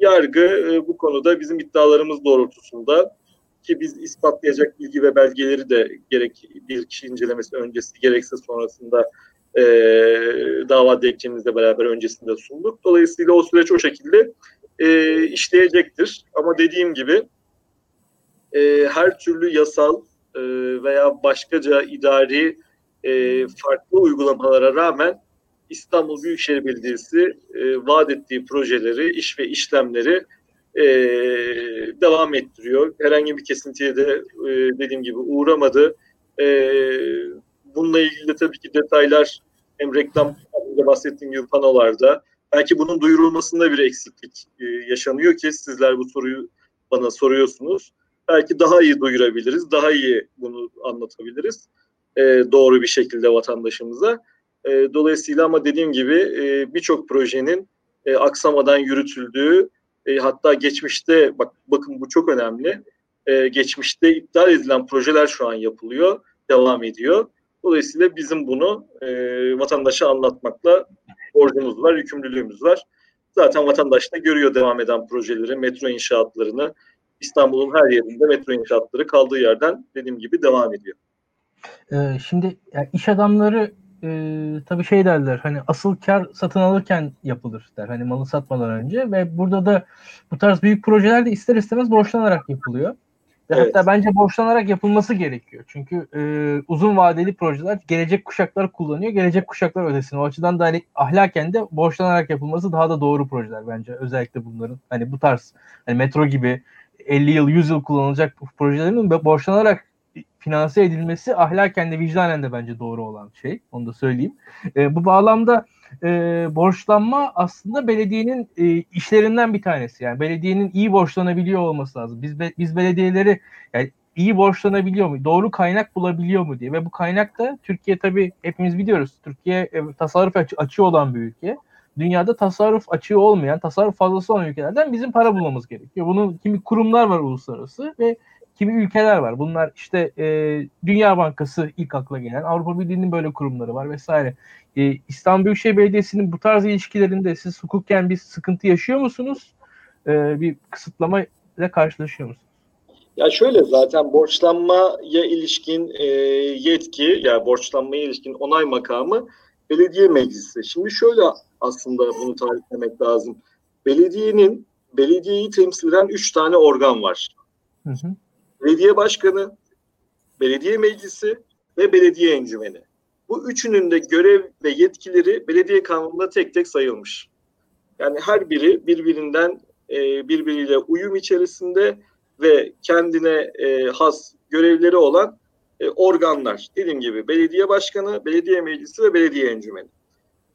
yargı e, bu konuda bizim iddialarımız doğrultusunda ki biz ispatlayacak bilgi ve belgeleri de gerek bir kişi incelemesi öncesi gerekse sonrasında e, dava dilekçemizle beraber öncesinde sunduk. Dolayısıyla o süreç o şekilde e, işleyecektir. Ama dediğim gibi e, her türlü yasal e, veya başkaca idari e, farklı uygulamalara rağmen İstanbul Büyükşehir Belediyesi e, vaat ettiği projeleri, iş ve işlemleri e, devam ettiriyor. Herhangi bir kesintiye de dediğim gibi uğramadı. Bununla ilgili de tabii ki detaylar hem reklam bahsettiğim gibi panolarda belki bunun duyurulmasında bir eksiklik yaşanıyor ki sizler bu soruyu bana soruyorsunuz. Belki daha iyi duyurabiliriz, daha iyi bunu anlatabiliriz e, doğru bir şekilde vatandaşımıza. E, dolayısıyla ama dediğim gibi e, birçok projenin e, aksamadan yürütüldüğü, e, hatta geçmişte bak bakın bu çok önemli. E, geçmişte iptal edilen projeler şu an yapılıyor, devam ediyor. Dolayısıyla bizim bunu e, vatandaşa anlatmakla borcumuz var, yükümlülüğümüz var. Zaten vatandaş da görüyor devam eden projeleri, metro inşaatlarını. İstanbul'un her yerinde metro inşaatları kaldığı yerden dediğim gibi devam ediyor. Ee, şimdi yani iş adamları e, tabii şey derler hani asıl kar satın alırken yapılır der hani malı satmadan önce ve burada da bu tarz büyük projeler de ister istemez borçlanarak yapılıyor. Ve evet. Hatta bence borçlanarak yapılması gerekiyor. Çünkü e, uzun vadeli projeler gelecek kuşaklar kullanıyor. Gelecek kuşaklar ödesin. O açıdan da hani ahlaken de borçlanarak yapılması daha da doğru projeler bence. Özellikle bunların hani bu tarz hani metro gibi 50 yıl 100 yıl kullanılacak projelerin borçlanarak finanse edilmesi ahlaken de vicdanen de bence doğru olan şey. Onu da söyleyeyim. E, bu bağlamda e, borçlanma aslında belediyenin e, işlerinden bir tanesi. Yani belediyenin iyi borçlanabiliyor olması lazım. Biz be, biz belediyeleri yani iyi borçlanabiliyor mu? Doğru kaynak bulabiliyor mu diye. Ve bu kaynak da Türkiye tabii hepimiz biliyoruz. Türkiye e, tasarruf açı, açığı olan bir ülke. Dünyada tasarruf açığı olmayan, tasarruf fazlası olan ülkelerden bizim para bulmamız gerekiyor. Bunun kimi kurumlar var uluslararası ve kimi ülkeler var. Bunlar işte e, Dünya Bankası ilk akla gelen, Avrupa Birliği'nin böyle kurumları var vesaire. E, İstanbul Büyükşehir Belediyesi'nin bu tarz ilişkilerinde siz hukukken bir sıkıntı yaşıyor musunuz? E, bir kısıtlama ile karşılaşıyor musunuz? Ya şöyle zaten borçlanmaya ilişkin e, yetki, ya yani borçlanmaya ilişkin onay makamı belediye meclisi. Şimdi şöyle aslında bunu tariflemek lazım. Belediyenin belediyeyi temsil eden üç tane organ var. Hı hı belediye başkanı, belediye meclisi ve belediye encümeni. Bu üçünün de görev ve yetkileri belediye kanununda tek tek sayılmış. Yani her biri birbirinden e, birbiriyle uyum içerisinde ve kendine e, has görevleri olan e, organlar. Dediğim gibi belediye başkanı, belediye meclisi ve belediye encümeni.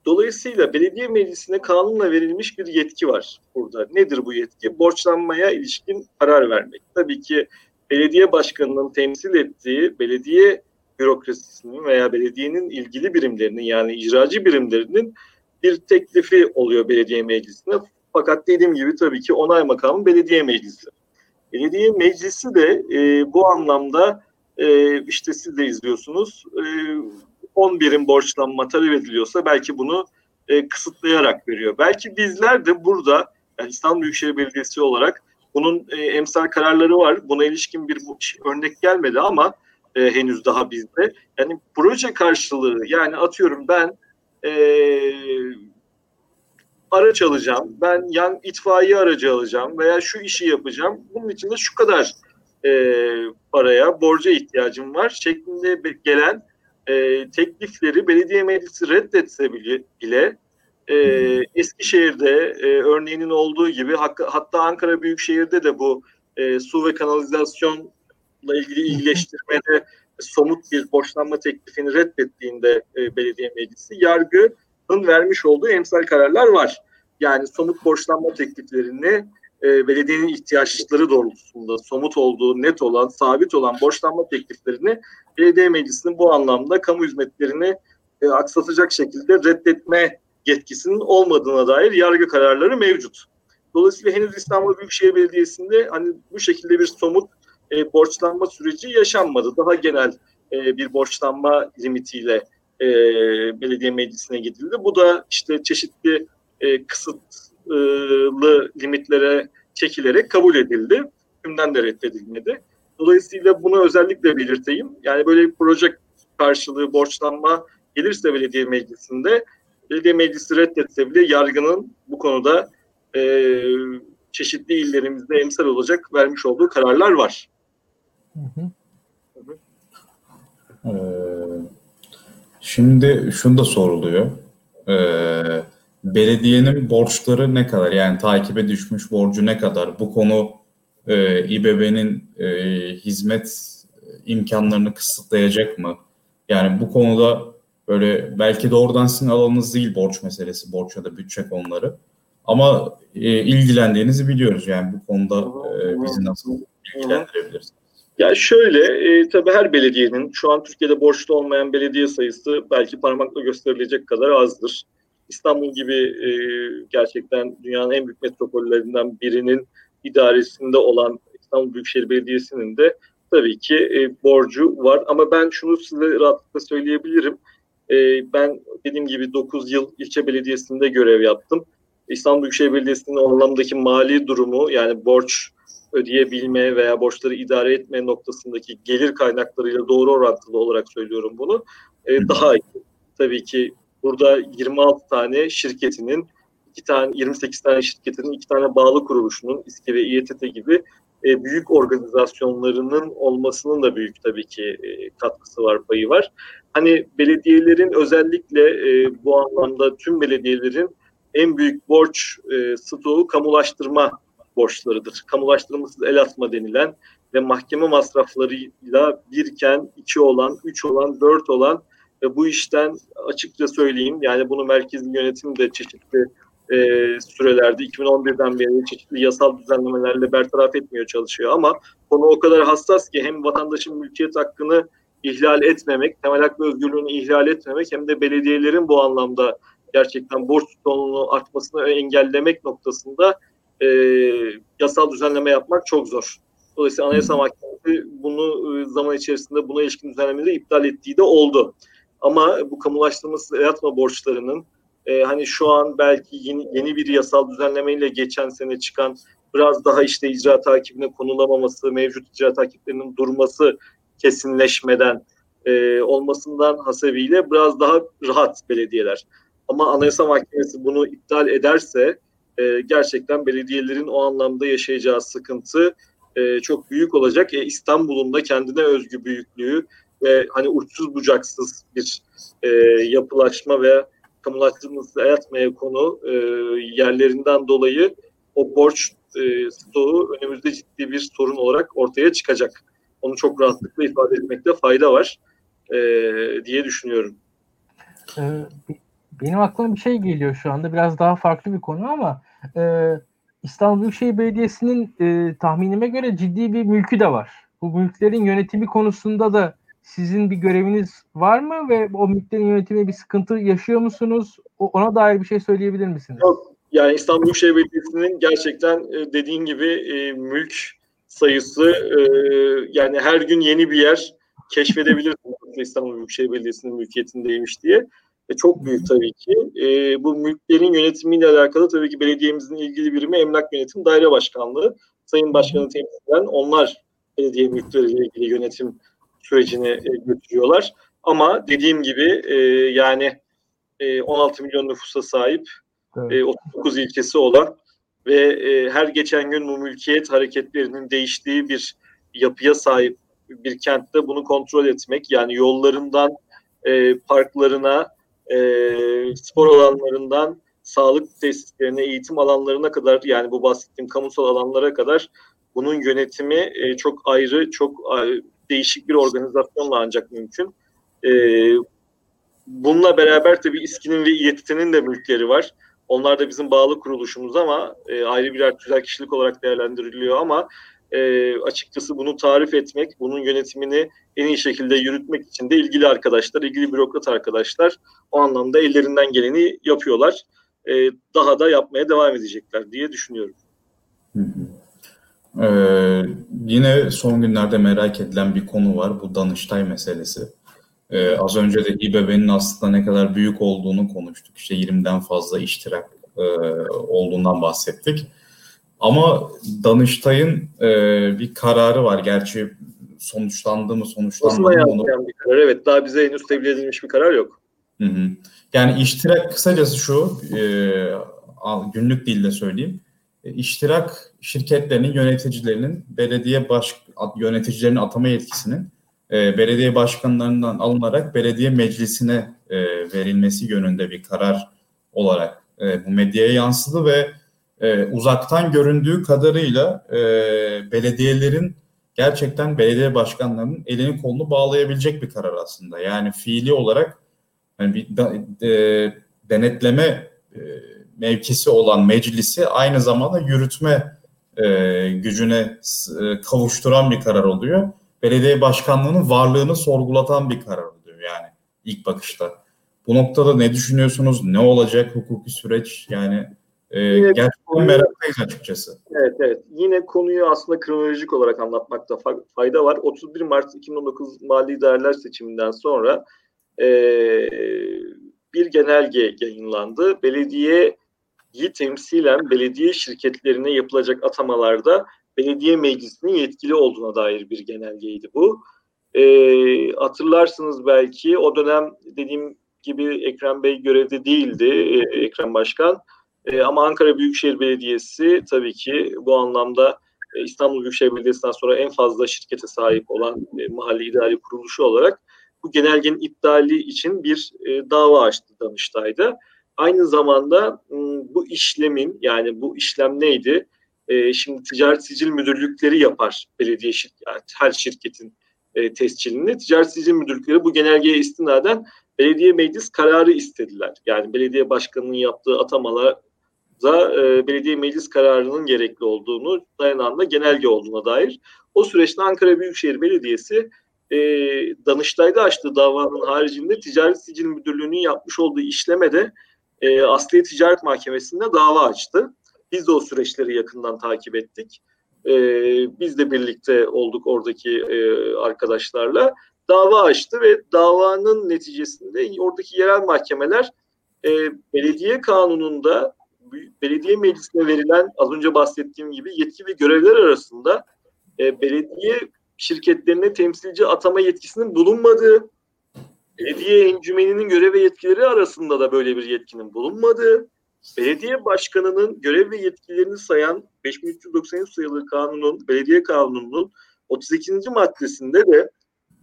Dolayısıyla belediye meclisine kanunla verilmiş bir yetki var burada. Nedir bu yetki? Borçlanmaya ilişkin karar vermek. Tabii ki belediye başkanının temsil ettiği belediye bürokrasisinin veya belediyenin ilgili birimlerinin yani icracı birimlerinin bir teklifi oluyor belediye meclisine. Fakat dediğim gibi tabii ki onay makamı belediye meclisi. Belediye meclisi de e, bu anlamda e, işte siz de izliyorsunuz. E, 10 birim borçlanma talep ediliyorsa belki bunu e, kısıtlayarak veriyor. Belki bizler de burada yani İstanbul Büyükşehir Belediyesi olarak bunun e, emsal kararları var. Buna ilişkin bir örnek gelmedi ama e, henüz daha bizde. Yani proje karşılığı yani atıyorum ben e, araç alacağım, ben yan itfaiye aracı alacağım veya şu işi yapacağım. Bunun için de şu kadar e, paraya, borca ihtiyacım var şeklinde gelen e, teklifleri belediye meclisi reddetse bile, bile e, Eskişehir'de e, örneğinin olduğu gibi hatta Ankara Büyükşehir'de de bu e, su ve kanalizasyonla ilgili iyileştirmede somut bir borçlanma teklifini reddettiğinde e, belediye meclisi yargının vermiş olduğu emsal kararlar var. Yani somut borçlanma tekliflerini e, belediyenin ihtiyaçları doğrultusunda somut olduğu, net olan, sabit olan borçlanma tekliflerini belediye meclisinin bu anlamda kamu hizmetlerini e, aksatacak şekilde reddetme yetkisinin olmadığına dair yargı kararları mevcut. Dolayısıyla henüz İstanbul Büyükşehir Belediyesi'nde hani bu şekilde bir somut e, borçlanma süreci yaşanmadı. Daha genel e, bir borçlanma limitiyle e, belediye meclisine gidildi. Bu da işte çeşitli e, kısıtlı limitlere çekilerek kabul edildi. Hükümden de reddedilmedi. Dolayısıyla bunu özellikle belirteyim. Yani böyle bir proje karşılığı borçlanma gelirse belediye meclisinde belediye meclisi reddetse bile yargının bu konuda e, çeşitli illerimizde emsal olacak vermiş olduğu kararlar var. Ee, şimdi şunu da soruluyor. Ee, belediyenin borçları ne kadar? Yani takibe düşmüş borcu ne kadar? Bu konu e, İBB'nin e, hizmet imkanlarını kısıtlayacak mı? Yani bu konuda böyle belki doğrudan sizin alanınız değil borç meselesi, borç ya da bütçe konuları. Ama e, ilgilendiğinizi biliyoruz yani bu konuda e, bizi nasıl ilgilendirebilirsiniz? Ya şöyle, e, tabii her belediyenin, şu an Türkiye'de borçlu olmayan belediye sayısı belki parmakla gösterilecek kadar azdır. İstanbul gibi e, gerçekten dünyanın en büyük metropollerinden birinin idaresinde olan İstanbul Büyükşehir Belediyesi'nin de tabii ki e, borcu var. Ama ben şunu size rahatlıkla söyleyebilirim. E, ben dediğim gibi 9 yıl ilçe belediyesinde görev yaptım. İstanbul Büyükşehir Belediyesi'nin o anlamdaki mali durumu yani borç ödeyebilme veya borçları idare etme noktasındaki gelir kaynaklarıyla doğru orantılı olarak söylüyorum bunu. E, daha iyi. Tabii ki burada 26 tane şirketinin, iki tane 28 tane şirketinin, iki tane bağlı kuruluşunun, İSKİ ve İETT gibi e, büyük organizasyonlarının olmasının da büyük tabii ki e, katkısı var, payı var. Hani belediyelerin özellikle e, bu anlamda tüm belediyelerin en büyük borç e, stoğu kamulaştırma borçlarıdır. Kamulaştırılmışsız el atma denilen ve mahkeme masraflarıyla birken iki olan, üç olan, dört olan ve bu işten açıkça söyleyeyim yani bunu merkezi yönetim de çeşitli e, sürelerde 2011'den beri çeşitli yasal düzenlemelerle bertaraf etmiyor çalışıyor ama konu o kadar hassas ki hem vatandaşın mülkiyet hakkını ihlal etmemek, temel hak ve özgürlüğünü ihlal etmemek hem de belediyelerin bu anlamda gerçekten borç tutumunu artmasını engellemek noktasında e, yasal düzenleme yapmak çok zor. Dolayısıyla Anayasa Mahkemesi bunu e, zaman içerisinde buna ilişkin düzenlemeleri iptal ettiği de oldu. Ama bu kamulaştırması yatma borçlarının e, hani şu an belki yeni, yeni bir yasal düzenlemeyle geçen sene çıkan biraz daha işte icra takibine konulamaması, mevcut icra takiplerinin durması kesinleşmeden e, olmasından hasebiyle biraz daha rahat belediyeler. Ama Anayasa Mahkemesi bunu iptal ederse e, gerçekten belediyelerin o anlamda yaşayacağı sıkıntı e, çok büyük olacak. E, İstanbul'un da kendine özgü büyüklüğü ve hani uçsuz bucaksız bir e, yapılaşma ve kamulaştırılması yatmaya konu e, yerlerinden dolayı o borç e, stoğu önümüzde ciddi bir sorun olarak ortaya çıkacak. Onu çok rahatlıkla ifade etmekte fayda var e, diye düşünüyorum. Ee, benim aklıma bir şey geliyor şu anda. Biraz daha farklı bir konu ama e, İstanbul Büyükşehir Belediyesi'nin e, tahminime göre ciddi bir mülkü de var. Bu mülklerin yönetimi konusunda da sizin bir göreviniz var mı ve o mülklerin yönetimine bir sıkıntı yaşıyor musunuz? Ona dair bir şey söyleyebilir misiniz? Yok. Yani İstanbul Büyükşehir Belediyesi'nin gerçekten e, dediğin gibi e, mülk sayısı e, yani her gün yeni bir yer keşfedebilirsiniz İstanbul Büyükşehir Belediyesi'nin mülkiyetindeymiş diye. E, çok büyük tabii ki. E, bu mülklerin yönetimiyle alakalı tabii ki belediyemizin ilgili birimi Emlak Yönetim Daire Başkanlığı. Sayın Başkanı temsilen onlar belediye mülkleriyle ilgili yönetim sürecini e, götürüyorlar. Ama dediğim gibi e, yani e, 16 milyon nüfusa sahip evet. e, 39 ilçesi olan ve e, her geçen gün bu mülkiyet hareketlerinin değiştiği bir yapıya sahip bir kentte bunu kontrol etmek yani yollarından e, parklarına e, spor alanlarından sağlık tesislerine, eğitim alanlarına kadar yani bu bahsettiğim kamusal alanlara kadar bunun yönetimi e, çok ayrı, çok e, değişik bir organizasyonla ancak mümkün. E, bununla beraber tabii İSKİ'nin ve İETT'nin de mülkleri var. Onlar da bizim bağlı kuruluşumuz ama e, ayrı birer tüzel kişilik olarak değerlendiriliyor ama e, açıkçası bunu tarif etmek, bunun yönetimini en iyi şekilde yürütmek için de ilgili arkadaşlar, ilgili bürokrat arkadaşlar o anlamda ellerinden geleni yapıyorlar. E, daha da yapmaya devam edecekler diye düşünüyorum. Hı hı. Ee, yine son günlerde merak edilen bir konu var. Bu Danıştay meselesi. Ee, az önce de İBB'nin aslında ne kadar büyük olduğunu konuştuk. İşte 20'den fazla iştirak e, olduğundan bahsettik. Ama Danıştay'ın e, bir kararı var. Gerçi sonuçlandı mı sonuçlanmadı mı? Onu... bir karar. Evet daha bize henüz tebliğ edilmiş bir karar yok. Hı hı. Yani iştirak kısacası şu e, günlük dilde söyleyeyim. E, iştirak şirketlerinin yöneticilerinin belediye baş yöneticilerinin atama yetkisinin e, belediye başkanlarından alınarak belediye meclisine e, verilmesi yönünde bir karar olarak e, bu medyaya yansıdı ve e, uzaktan göründüğü kadarıyla e, belediyelerin gerçekten belediye başkanlarının elini kolunu bağlayabilecek bir karar aslında. Yani fiili olarak yani bir da, e, denetleme e, mevkisi olan meclisi aynı zamanda yürütme e, gücüne e, kavuşturan bir karar oluyor. Belediye başkanlığının varlığını sorgulatan bir karar oluyor yani ilk bakışta. Bu noktada ne düşünüyorsunuz? Ne olacak hukuki süreç? Yani e, Yine gerçekten meraktayız açıkçası. Evet evet. Yine konuyu aslında kronolojik olarak anlatmakta fayda var. 31 Mart 2019 mali değerler seçiminden sonra e, bir genelge yayınlandı. Belediyeyi temsilen belediye şirketlerine yapılacak atamalarda belediye meclisinin yetkili olduğuna dair bir genelgeydi bu. E, hatırlarsınız belki o dönem dediğim gibi Ekrem Bey görevde değildi, e, Ekrem Başkan. E, ama Ankara Büyükşehir Belediyesi tabii ki bu anlamda e, İstanbul Büyükşehir Belediyesi'nden sonra en fazla şirkete sahip olan e, mahalle idari kuruluşu olarak bu genelgenin iptali için bir e, dava açtı Danıştay'da. Aynı zamanda bu işlemin yani bu işlem neydi? Şimdi ticaret sicil müdürlükleri yapar belediye şir yani her şirketin e, tescilini. Ticaret sicil müdürlükleri bu genelgeye istinaden belediye meclis kararı istediler. Yani belediye başkanının yaptığı atamalar da e, belediye meclis kararının gerekli olduğunu dayanan da genelge olduğuna dair. O süreçte Ankara Büyükşehir Belediyesi e, Danıştay'da açtığı davanın haricinde Ticaret Sicil Müdürlüğü'nün yapmış olduğu işlemede e, Asliye Ticaret Mahkemesi'nde dava açtı. Biz de o süreçleri yakından takip ettik. E, biz de birlikte olduk oradaki e, arkadaşlarla. Dava açtı ve davanın neticesinde oradaki yerel mahkemeler e, belediye kanununda belediye meclisine verilen az önce bahsettiğim gibi yetki ve görevler arasında e, belediye şirketlerine temsilci atama yetkisinin bulunmadığı, belediye encümeninin görev ve yetkileri arasında da böyle bir yetkinin bulunmadığı, belediye başkanının görev ve yetkilerini sayan 5393 sayılı kanunun, belediye kanununun 32. maddesinde de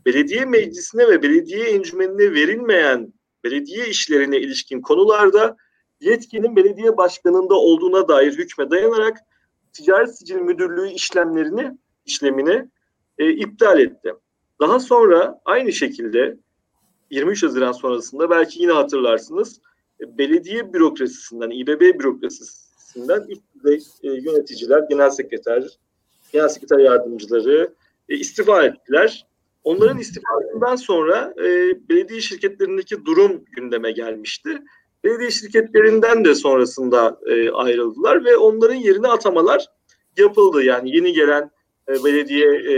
belediye meclisine ve belediye encümenine verilmeyen belediye işlerine ilişkin konularda yetkinin belediye başkanında olduğuna dair hükme dayanarak Ticaret Sicil Müdürlüğü işlemlerini işlemini e, iptal etti. Daha sonra aynı şekilde 23 Haziran sonrasında belki yine hatırlarsınız e, belediye bürokrasisinden, İBB bürokrasisinden ilk düzey e, yöneticiler, genel sekreter, genel sekreter yardımcıları e, istifa ettiler. Onların istifasından sonra e, belediye şirketlerindeki durum gündeme gelmişti belediye şirketlerinden de sonrasında e, ayrıldılar ve onların yerine atamalar yapıldı. Yani yeni gelen e, belediye e,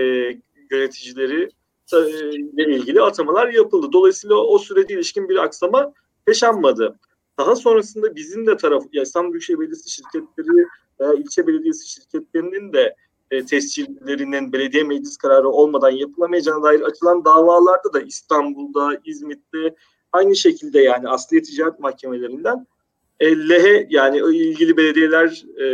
yöneticileri ile ilgili atamalar yapıldı. Dolayısıyla o sürece ilişkin bir aksama yaşanmadı. Daha sonrasında bizim de taraf, ya İstanbul Büyükşehir Belediyesi şirketleri veya ilçe belediyesi şirketlerinin de e, tescillerinin belediye meclis kararı olmadan yapılamayacağına dair açılan davalarda da İstanbul'da, İzmit'te aynı şekilde yani asliye ticaret mahkemelerinden e, lehe yani ilgili belediyeler e,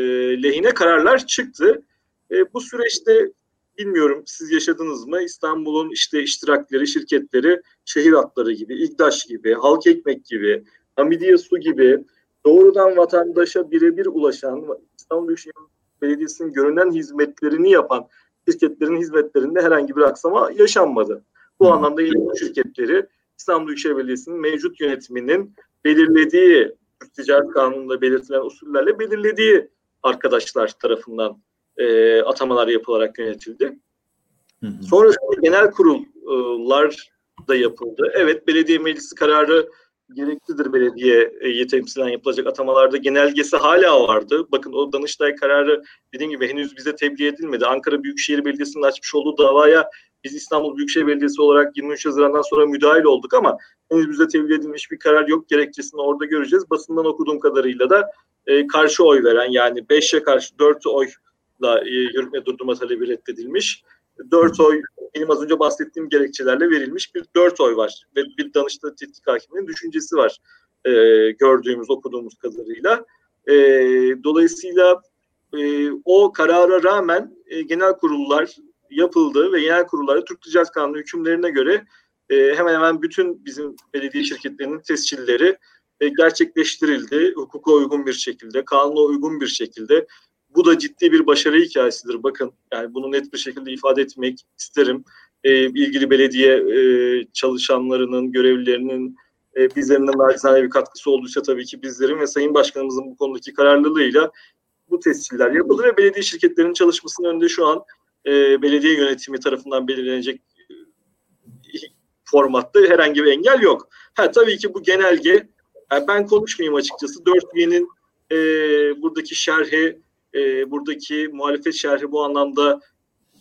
lehine kararlar çıktı. E, bu süreçte bilmiyorum siz yaşadınız mı İstanbul'un işte iştirakleri, şirketleri, şehir hatları gibi, İgdaş gibi, Halk Ekmek gibi, Hamidiye Su gibi doğrudan vatandaşa birebir ulaşan İstanbul Büyükşehir Belediyesi'nin görünen hizmetlerini yapan şirketlerin hizmetlerinde herhangi bir aksama yaşanmadı. Bu hmm. anlamda bu şirketleri İstanbul Büyükşehir Belediyesi'nin mevcut yönetiminin belirlediği Türk Ticaret Kanunu'nda belirtilen usullerle belirlediği arkadaşlar tarafından e, atamalar yapılarak yönetildi. Hı hı. Sonrasında genel kurullar da yapıldı. Evet belediye meclisi kararı gereklidir belediyeye temsilen yapılacak atamalarda genelgesi hala vardı. Bakın o Danıştay kararı dediğim gibi henüz bize tebliğ edilmedi. Ankara Büyükşehir Belediyesi'nin açmış olduğu davaya biz İstanbul Büyükşehir Belediyesi olarak 23 Haziran'dan sonra müdahil olduk ama henüz bize tebliğ edilmiş bir karar yok. Gerekçesini orada göreceğiz. Basından okuduğum kadarıyla da e, karşı oy veren yani 5'e karşı 4 oyla e, yürütme durdurma talebi reddedilmiş. 4 oy benim az önce bahsettiğim gerekçelerle verilmiş bir 4 oy var ve bir Danıştay Tetkik Hakiminin düşüncesi var e, gördüğümüz okuduğumuz kadarıyla. E, dolayısıyla e, o karara rağmen e, genel kurullar yapıldı ve genel kurullarda Türk Ticaret Kanunu hükümlerine göre e, hemen hemen bütün bizim belediye şirketlerinin tescilleri e, gerçekleştirildi. Hukuka uygun bir şekilde, kanuna uygun bir şekilde. Bu da ciddi bir başarı hikayesidir. Bakın yani bunu net bir şekilde ifade etmek isterim. E, ilgili belediye e, çalışanlarının, görevlilerinin e, bizlerinden naçizane bir katkısı olduysa tabii ki bizlerin ve Sayın Başkanımızın bu konudaki kararlılığıyla bu tesciller yapıldı ve belediye şirketlerinin çalışmasının önünde şu an e, belediye yönetimi tarafından belirlenecek e, formatta herhangi bir engel yok. Ha tabii ki bu genelge yani ben konuşmayayım açıkçası. Dört üyenin e, buradaki şerhi, e, buradaki muhalefet şerhi bu anlamda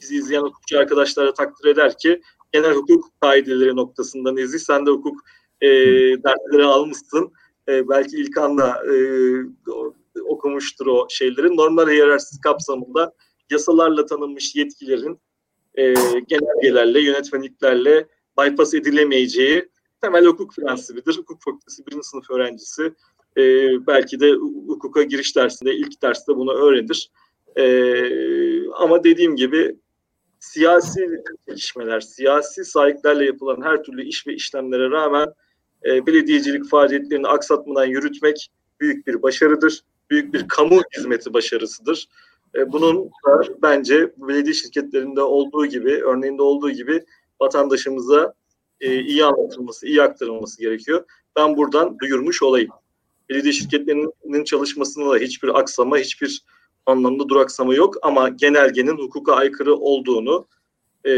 bizi izleyen hukukçu arkadaşlara takdir eder ki genel hukuk kaideleri noktasında Nezih sen de hukuk e, dersleri almışsın. E, belki İlkan da e, okumuştur o şeyleri. Normal hiyerarşisi kapsamında yasalarla tanınmış yetkilerin e, genelgelerle, yönetmeliklerle bypass edilemeyeceği temel hukuk prensibidir. Hukuk fakültesi birinci sınıf öğrencisi e, belki de hukuka giriş dersinde, ilk derste bunu öğrenir. E, ama dediğim gibi siyasi gelişmeler, siyasi sahiplerle yapılan her türlü iş ve işlemlere rağmen e, belediyecilik faaliyetlerini aksatmadan yürütmek büyük bir başarıdır. Büyük bir kamu hizmeti başarısıdır. E, bunun da bence belediye şirketlerinde olduğu gibi, örneğinde olduğu gibi vatandaşımıza e, iyi anlatılması, iyi aktarılması gerekiyor. Ben buradan duyurmuş olayım. Belediye şirketlerinin çalışmasında da hiçbir aksama, hiçbir anlamda duraksama yok ama genelgenin hukuka aykırı olduğunu e,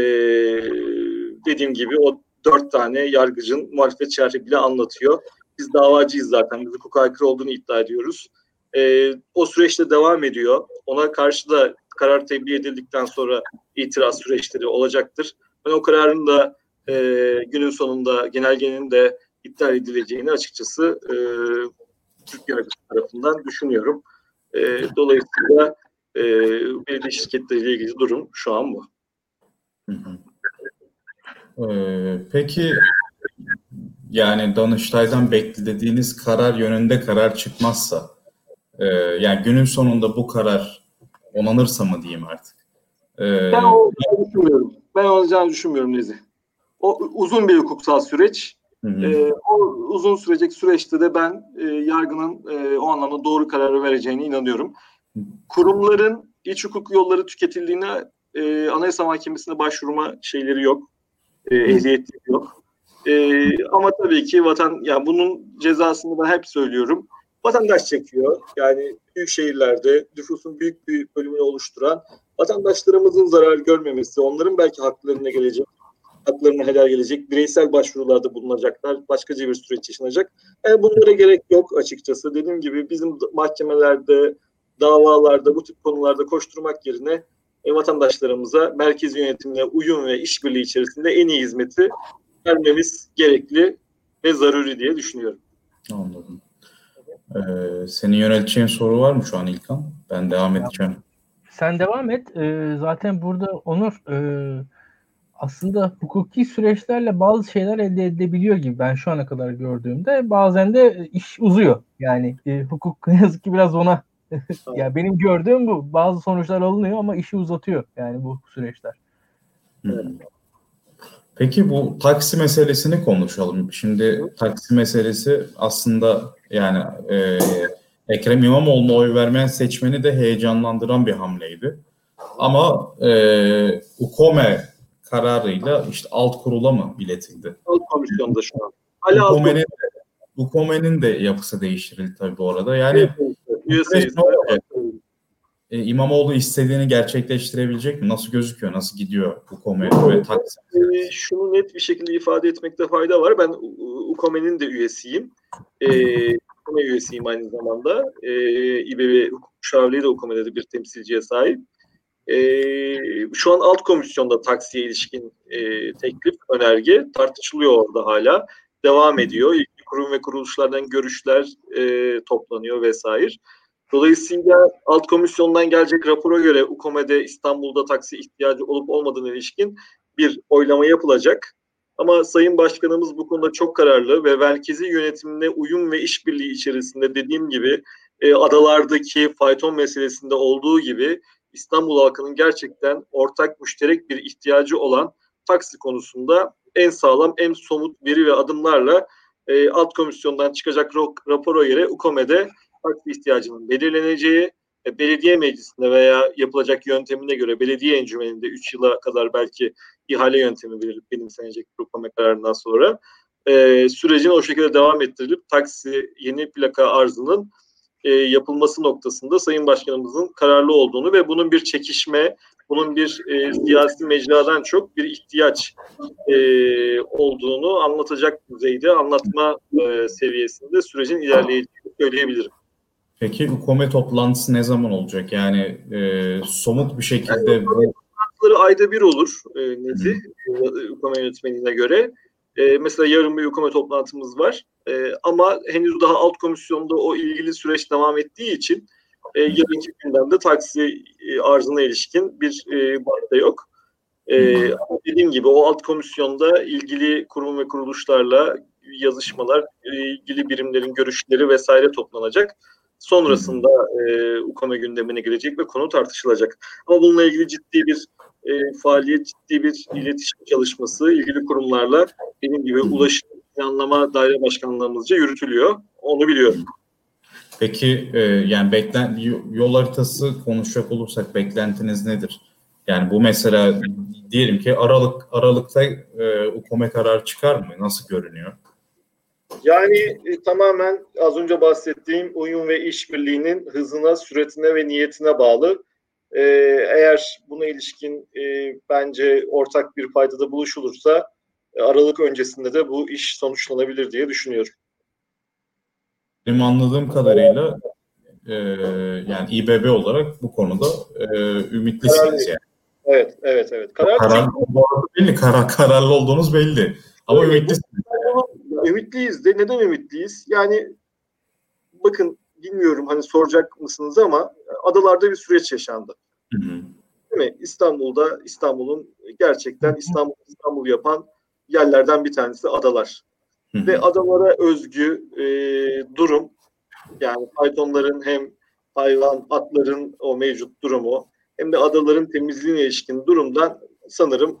dediğim gibi o dört tane yargıcın muhalefet şerhi bile anlatıyor. Biz davacıyız zaten. Biz hukuka aykırı olduğunu iddia ediyoruz. E, o süreçte devam ediyor. Ona karşı da karar tebliğ edildikten sonra itiraz süreçleri olacaktır. Ben o kararın da e, günün sonunda genelgenin de iptal edileceğini açıkçası e, Türk yargısı tarafından düşünüyorum. E, dolayısıyla e, belediye şirketleriyle ilgili durum şu an bu. Hı hı. Ee, peki yani Danıştay'dan beklediğiniz karar yönünde karar çıkmazsa e, yani günün sonunda bu karar onanırsa mı diyeyim artık? Ee, ben olacağını düşünmüyorum. Ben olacağını düşünmüyorum Nezi. O uzun bir hukuksal süreç. Hı hı. E, o uzun sürecek süreçte de ben e, yargının e, o anlamda doğru kararı vereceğine inanıyorum. Kurumların iç hukuk yolları tüketildiğine e, Anayasa Mahkemesi'ne başvurma şeyleri yok. E, ehliyeti yok. E, ama tabii ki vatan, yani bunun cezasını ben hep söylüyorum vatandaş çekiyor. Yani büyük şehirlerde nüfusun büyük bir bölümünü oluşturan vatandaşlarımızın zarar görmemesi, onların belki haklarına gelecek, haklarına helal gelecek, bireysel başvurularda bulunacaklar, başkaca bir süreç yaşanacak. Yani bunlara gerek yok açıkçası. Dediğim gibi bizim mahkemelerde, davalarda, bu tip konularda koşturmak yerine e, vatandaşlarımıza merkezi yönetimle uyum ve işbirliği içerisinde en iyi hizmeti vermemiz gerekli ve zaruri diye düşünüyorum. Anladım. Ee, senin yönelteceğin soru var mı şu an İlkan? Ben devam edeceğim. Sen devam et. Ee, zaten burada Onur e, aslında hukuki süreçlerle bazı şeyler elde edilebiliyor gibi ben şu ana kadar gördüğümde. Bazen de iş uzuyor. Yani e, hukuk ne yazık ki biraz ona ya benim gördüğüm bu. Bazı sonuçlar alınıyor ama işi uzatıyor yani bu süreçler. Hmm. Peki bu taksi meselesini konuşalım. Şimdi taksi meselesi aslında yani e, Ekrem İmamoğlu'na oy vermeyen seçmeni de heyecanlandıran bir hamleydi. Ama e, UKOME kararıyla işte alt kurula mı biletildi? Alt komisyonda şu an. Hala de, UKOME'nin de yapısı değiştirildi tabii bu arada. Yani evet, e, İmamoğlu istediğini gerçekleştirebilecek mi? Nasıl gözüküyor? Nasıl gidiyor UKOME ve Taksim? E, şunu net bir şekilde ifade etmekte fayda var. Ben UKOME'nin de üyesiyim. E, UKOME üyesiyim aynı zamanda. E, İBB Hukuk Müşavirliği de UKOME'de de bir temsilciye sahip. E, şu an alt komisyonda taksiye ilişkin e, teklif, önerge tartışılıyor orada hala. Devam ediyor. İlgili kurum ve kuruluşlardan görüşler e, toplanıyor vesaire. Dolayısıyla alt komisyondan gelecek rapora göre UKOME'de İstanbul'da taksi ihtiyacı olup olmadığına ilişkin bir oylama yapılacak. Ama Sayın Başkanımız bu konuda çok kararlı ve merkezi yönetimine uyum ve işbirliği içerisinde dediğim gibi e, adalardaki fayton meselesinde olduğu gibi İstanbul halkının gerçekten ortak müşterek bir ihtiyacı olan taksi konusunda en sağlam, en somut veri ve adımlarla e, alt komisyondan çıkacak rapora göre UKOME'de taksi ihtiyacının belirleneceği, e, belediye meclisinde veya yapılacak yöntemine göre belediye encümeninde 3 yıla kadar belki ihale yöntemi verilip benimsenecek UKOME kararından sonra e, sürecin o şekilde devam ettirilip taksi yeni plaka arzının e, yapılması noktasında Sayın Başkanımızın kararlı olduğunu ve bunun bir çekişme, bunun bir e, siyasi mecradan çok bir ihtiyaç e, olduğunu anlatacak düzeyde, anlatma e, seviyesinde sürecin ilerleyeceğini söyleyebilirim. Peki UKOME toplantısı ne zaman olacak? Yani e, somut bir şekilde... Yani, toplantıları ayda bir olur e, neti UKOME yönetmenine göre. E, mesela yarın bir UKOME toplantımız var. E, ama henüz daha alt komisyonda o ilgili süreç devam ettiği için e, yarınki gündemde taksi e, arzına ilişkin bir e, madde yok. E, dediğim gibi o alt komisyonda ilgili kurum ve kuruluşlarla yazışmalar, ilgili birimlerin görüşleri vesaire toplanacak. Sonrasında e, UKOME gündemine girecek ve konu tartışılacak. Ama bununla ilgili ciddi bir e, faaliyet, ciddi bir iletişim çalışması ilgili kurumlarla benim gibi ulaşım planlama daire başkanlığımızca yürütülüyor. Onu biliyorum. Peki e, yani beklen yol haritası konuşacak olursak beklentiniz nedir? Yani bu mesela diyelim ki Aralık Aralık'ta e, UKOME karar çıkar mı? Nasıl görünüyor? Yani e, tamamen az önce bahsettiğim uyum ve işbirliğinin hızına, süretine ve niyetine bağlı. E, eğer buna ilişkin e, bence ortak bir paydada buluşulursa Aralık öncesinde de bu iş sonuçlanabilir diye düşünüyorum. Benim anladığım kadarıyla e, yani İBB olarak bu konuda e, ümitlisiniz yani. Evet, evet, evet. Karar, karar belli, karar, kararlı olduğunuz belli. Ama evet, ümitlisiniz ümitliyiz de neden ümitliyiz? Yani bakın bilmiyorum hani soracak mısınız ama adalarda bir süreç yaşandı. Hı hı. Değil mi? İstanbul'da İstanbul'un gerçekten İstanbul İstanbul yapan yerlerden bir tanesi adalar. Hı hı. Ve adalara özgü e, durum yani faytonların hem hayvan atların o mevcut durumu hem de adaların temizliğine ilişkin durumdan sanırım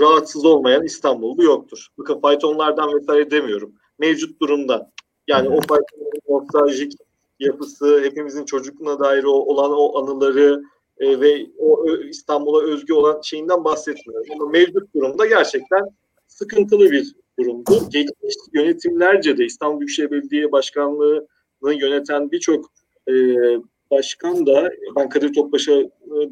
rahatsız olmayan İstanbullu yoktur. Bakın faytonlardan vesaire demiyorum. Mevcut durumda. Yani o faytonların nostaljik yapısı, hepimizin çocukluğuna dair o, olan o anıları e, ve o İstanbul'a özgü olan şeyinden bahsetmiyorum. Ama mevcut durumda gerçekten sıkıntılı bir durumdu. Geçmiş yönetimlerce de İstanbul Büyükşehir Belediye Başkanlığı'nı yöneten birçok e, başkan da ben Kadir Topbaş'a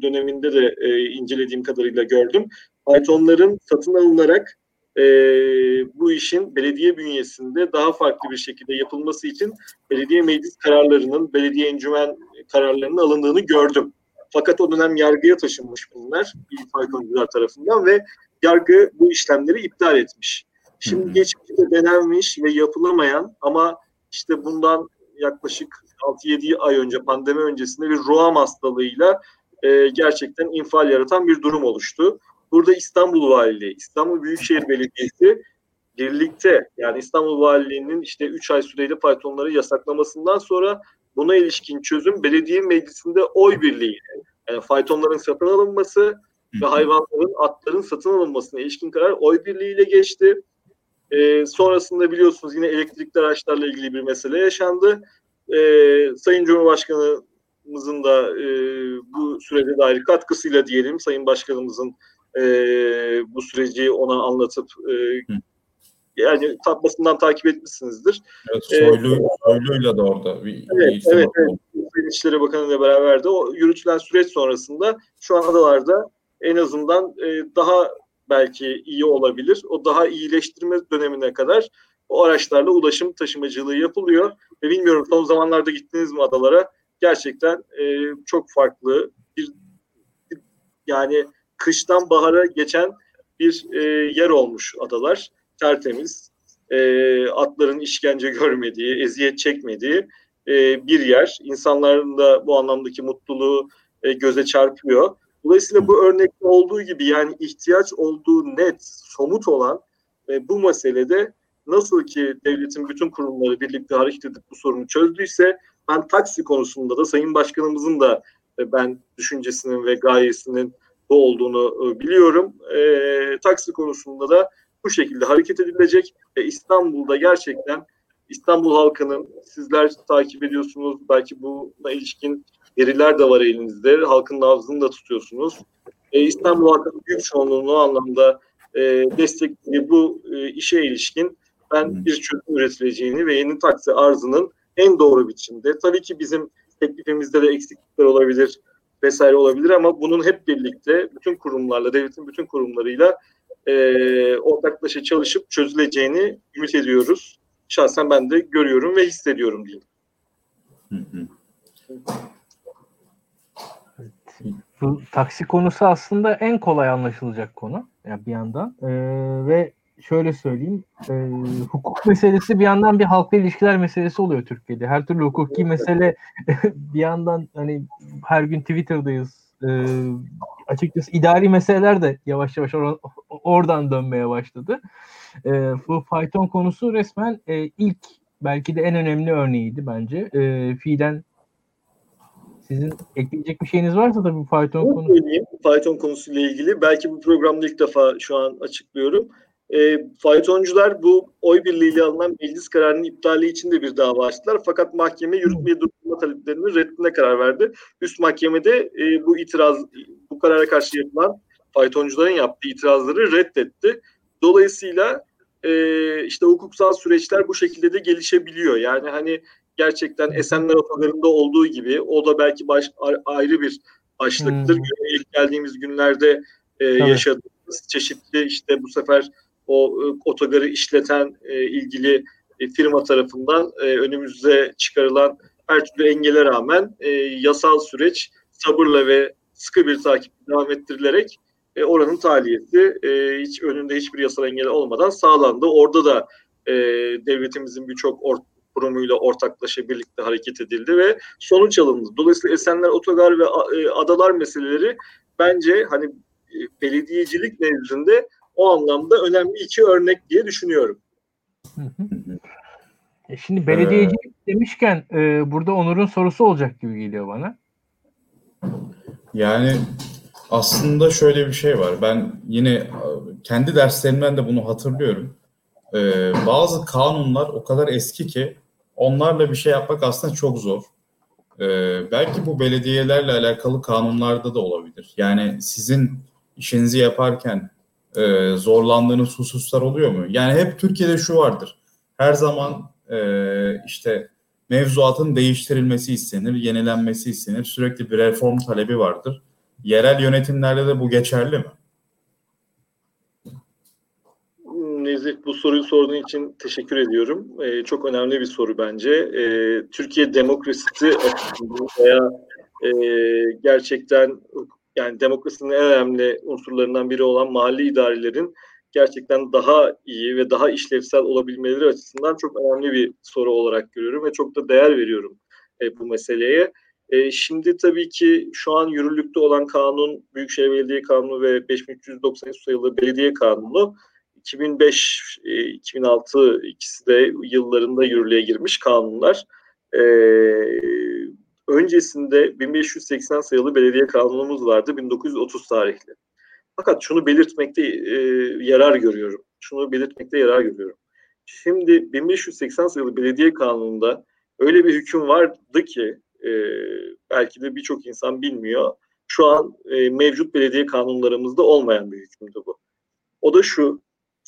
döneminde de e, incelediğim kadarıyla gördüm. Python'ların satın alınarak e, bu işin belediye bünyesinde daha farklı bir şekilde yapılması için belediye meclis kararlarının, belediye encümen kararlarının alındığını gördüm. Fakat o dönem yargıya taşınmış bunlar faytoncular tarafından ve yargı bu işlemleri iptal etmiş. Şimdi geçmişte denenmiş ve yapılamayan ama işte bundan yaklaşık 6-7 ay önce pandemi öncesinde bir roam hastalığıyla e, gerçekten infal yaratan bir durum oluştu. Burada İstanbul Valiliği, İstanbul Büyükşehir Belediyesi birlikte yani İstanbul Valiliği'nin işte 3 ay süreli faytonları yasaklamasından sonra buna ilişkin çözüm belediye meclisinde oy birliği. Yani faytonların satın alınması ve hayvanların, atların satın alınmasına ilişkin karar oy birliğiyle geçti. Ee, sonrasında biliyorsunuz yine elektrikli araçlarla ilgili bir mesele yaşandı. Ee, Sayın Cumhurbaşkanımızın da e, bu sürece dair katkısıyla diyelim Sayın Başkanımızın e, bu süreci ona anlatıp e, yani basından takip etmişsinizdir. Evet, Soylu, ee, Soylu'yla da orada bir Evet, evet, evet. Sayın İçişleri Bakanı ile beraber de o yürütülen süreç sonrasında şu an adalarda en azından e, daha belki iyi olabilir. O daha iyileştirme dönemine kadar o araçlarla ulaşım taşımacılığı yapılıyor. Ve bilmiyorum son zamanlarda gittiniz mi adalara? Gerçekten e, çok farklı bir yani kıştan bahara geçen bir e, yer olmuş adalar. Tertemiz. E, atların işkence görmediği, eziyet çekmediği e, bir yer. İnsanların da bu anlamdaki mutluluğu e, göze çarpıyor. Dolayısıyla bu örnekte olduğu gibi yani ihtiyaç olduğu net, somut olan ve bu meselede nasıl ki devletin bütün kurumları birlikte hareket edip bu sorunu çözdüyse ben taksi konusunda da Sayın Başkanımızın da e, ben düşüncesinin ve gayesinin bu olduğunu e, biliyorum. E, taksi konusunda da bu şekilde hareket edilecek. E, İstanbul'da gerçekten İstanbul halkının sizler takip ediyorsunuz. Belki buna ilişkin veriler de var elinizde. Halkın nabzını da tutuyorsunuz. E, İstanbul halkının büyük çoğunluğunu anlamda e, desteklediği bu e, işe ilişkin ben bir çözüm üretileceğini ve yeni taksi arzının en doğru biçimde. Tabii ki bizim teklifimizde de eksiklikler olabilir vesaire olabilir ama bunun hep birlikte bütün kurumlarla, devletin bütün kurumlarıyla e, ortaklaşa çalışıp çözüleceğini ümit ediyoruz. Şahsen ben de görüyorum ve hissediyorum diyeyim. Hı hı. Bu taksi konusu aslında en kolay anlaşılacak konu yani bir yandan ee, ve şöyle söyleyeyim e, hukuk meselesi bir yandan bir halkla ilişkiler meselesi oluyor Türkiye'de. Her türlü hukuki mesele bir yandan hani her gün Twitter'dayız. E, açıkçası idari meseleler de yavaş yavaş or- oradan dönmeye başladı. E, bu fayton konusu resmen e, ilk belki de en önemli örneğiydi bence. E, fiilen sizin ekleyecek bir şeyiniz varsa da bu fayton konusu. Fayton konusuyla ilgili. Belki bu programda ilk defa şu an açıklıyorum. E, faytoncular bu oy birliğiyle alınan meclis kararının iptali için de bir dava açtılar. Fakat mahkeme yürütmeye durdurma taleplerinin reddine karar verdi. Üst mahkemede e, bu itiraz, bu karara karşı yapılan faytoncuların yaptığı itirazları reddetti. Dolayısıyla e, işte hukuksal süreçler bu şekilde de gelişebiliyor. Yani hani gerçekten Esenler Otogarı'nda olduğu gibi o da belki baş, ayrı bir başlıktır. Hmm. İlk geldiğimiz günlerde e, yaşadığımız çeşitli işte bu sefer o e, otogarı işleten e, ilgili e, firma tarafından e, önümüze çıkarılan her türlü engele rağmen e, yasal süreç sabırla ve sıkı bir takip devam ettirilerek e, oranın taliyeti e, hiç önünde hiçbir yasal engel olmadan sağlandı. Orada da e, devletimizin birçok or kurumuyla ortaklaşa birlikte hareket edildi ve sonuç alındı. Dolayısıyla Esenler Otogar ve e, Adalar meseleleri bence hani e, belediyecilik nezdinde o anlamda önemli iki örnek diye düşünüyorum. E şimdi belediyecilik ee, demişken e, burada Onur'un sorusu olacak gibi geliyor bana. Yani aslında şöyle bir şey var. Ben yine kendi derslerimden de bunu hatırlıyorum. Ee, bazı kanunlar o kadar eski ki onlarla bir şey yapmak aslında çok zor. Ee, belki bu belediyelerle alakalı kanunlarda da olabilir. Yani sizin işinizi yaparken e, zorlandığınız hususlar oluyor mu? Yani hep Türkiye'de şu vardır. Her zaman e, işte mevzuatın değiştirilmesi istenir, yenilenmesi istenir. Sürekli bir reform talebi vardır. Yerel yönetimlerde de bu geçerli mi? Nezih bu soruyu sorduğun için teşekkür ediyorum. Ee, çok önemli bir soru bence. Ee, Türkiye demokrasisi veya e, gerçekten yani demokrasinin en önemli unsurlarından biri olan mahalli idarelerin gerçekten daha iyi ve daha işlevsel olabilmeleri açısından çok önemli bir soru olarak görüyorum ve çok da değer veriyorum e, bu meseleye. E, şimdi tabii ki şu an yürürlükte olan kanun Büyükşehir Belediye Kanunu ve 5393 sayılı Belediye Kanunu 2005 e, 2006 ikisi de yıllarında yürürlüğe girmiş kanunlar. E, öncesinde 1580 sayılı belediye kanunumuz vardı 1930 tarihli. Fakat şunu belirtmekte e, yarar görüyorum. Şunu belirtmekte yarar görüyorum. Şimdi 1580 sayılı belediye kanununda öyle bir hüküm vardı ki e, belki de birçok insan bilmiyor. Şu an e, mevcut belediye kanunlarımızda olmayan bir hükümdü bu. O da şu,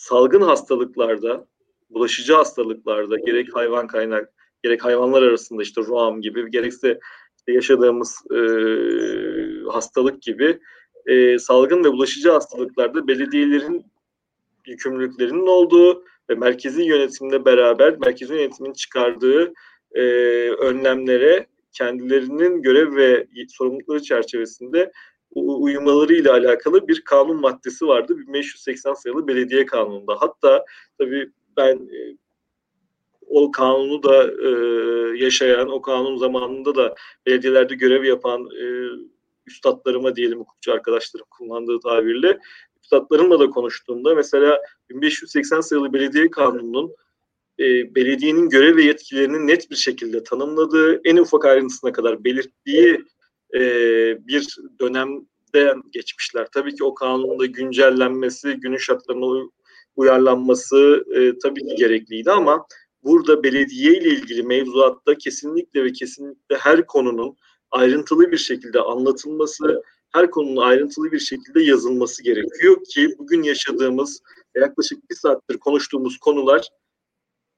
salgın hastalıklarda, bulaşıcı hastalıklarda gerek hayvan kaynak, gerek hayvanlar arasında işte ruam gibi, gerekse yaşadığımız e, hastalık gibi e, salgın ve bulaşıcı hastalıklarda belediyelerin yükümlülüklerinin olduğu ve merkezi yönetimle beraber merkezi yönetimin çıkardığı e, önlemlere kendilerinin görev ve sorumlulukları çerçevesinde uyumaları ile alakalı bir kanun maddesi vardı 1580 sayılı belediye kanununda. Hatta tabii ben e, o kanunu da e, yaşayan, o kanun zamanında da belediyelerde görev yapan e, üstadlarıma diyelim hukukçu arkadaşlarım kullandığı tabirle üstadlarımla da konuştuğumda mesela 1580 sayılı belediye kanununun e, belediyenin görev ve yetkilerini net bir şekilde tanımladığı, en ufak ayrıntısına kadar belirttiği e, bir dönemden geçmişler. Tabii ki o kanunun da güncellenmesi, günün şartlarına uyarlanması e, tabii ki gerekliydi ama burada belediye ile ilgili mevzuatta kesinlikle ve kesinlikle her konunun ayrıntılı bir şekilde anlatılması, her konunun ayrıntılı bir şekilde yazılması gerekiyor ki bugün yaşadığımız yaklaşık bir saattir konuştuğumuz konular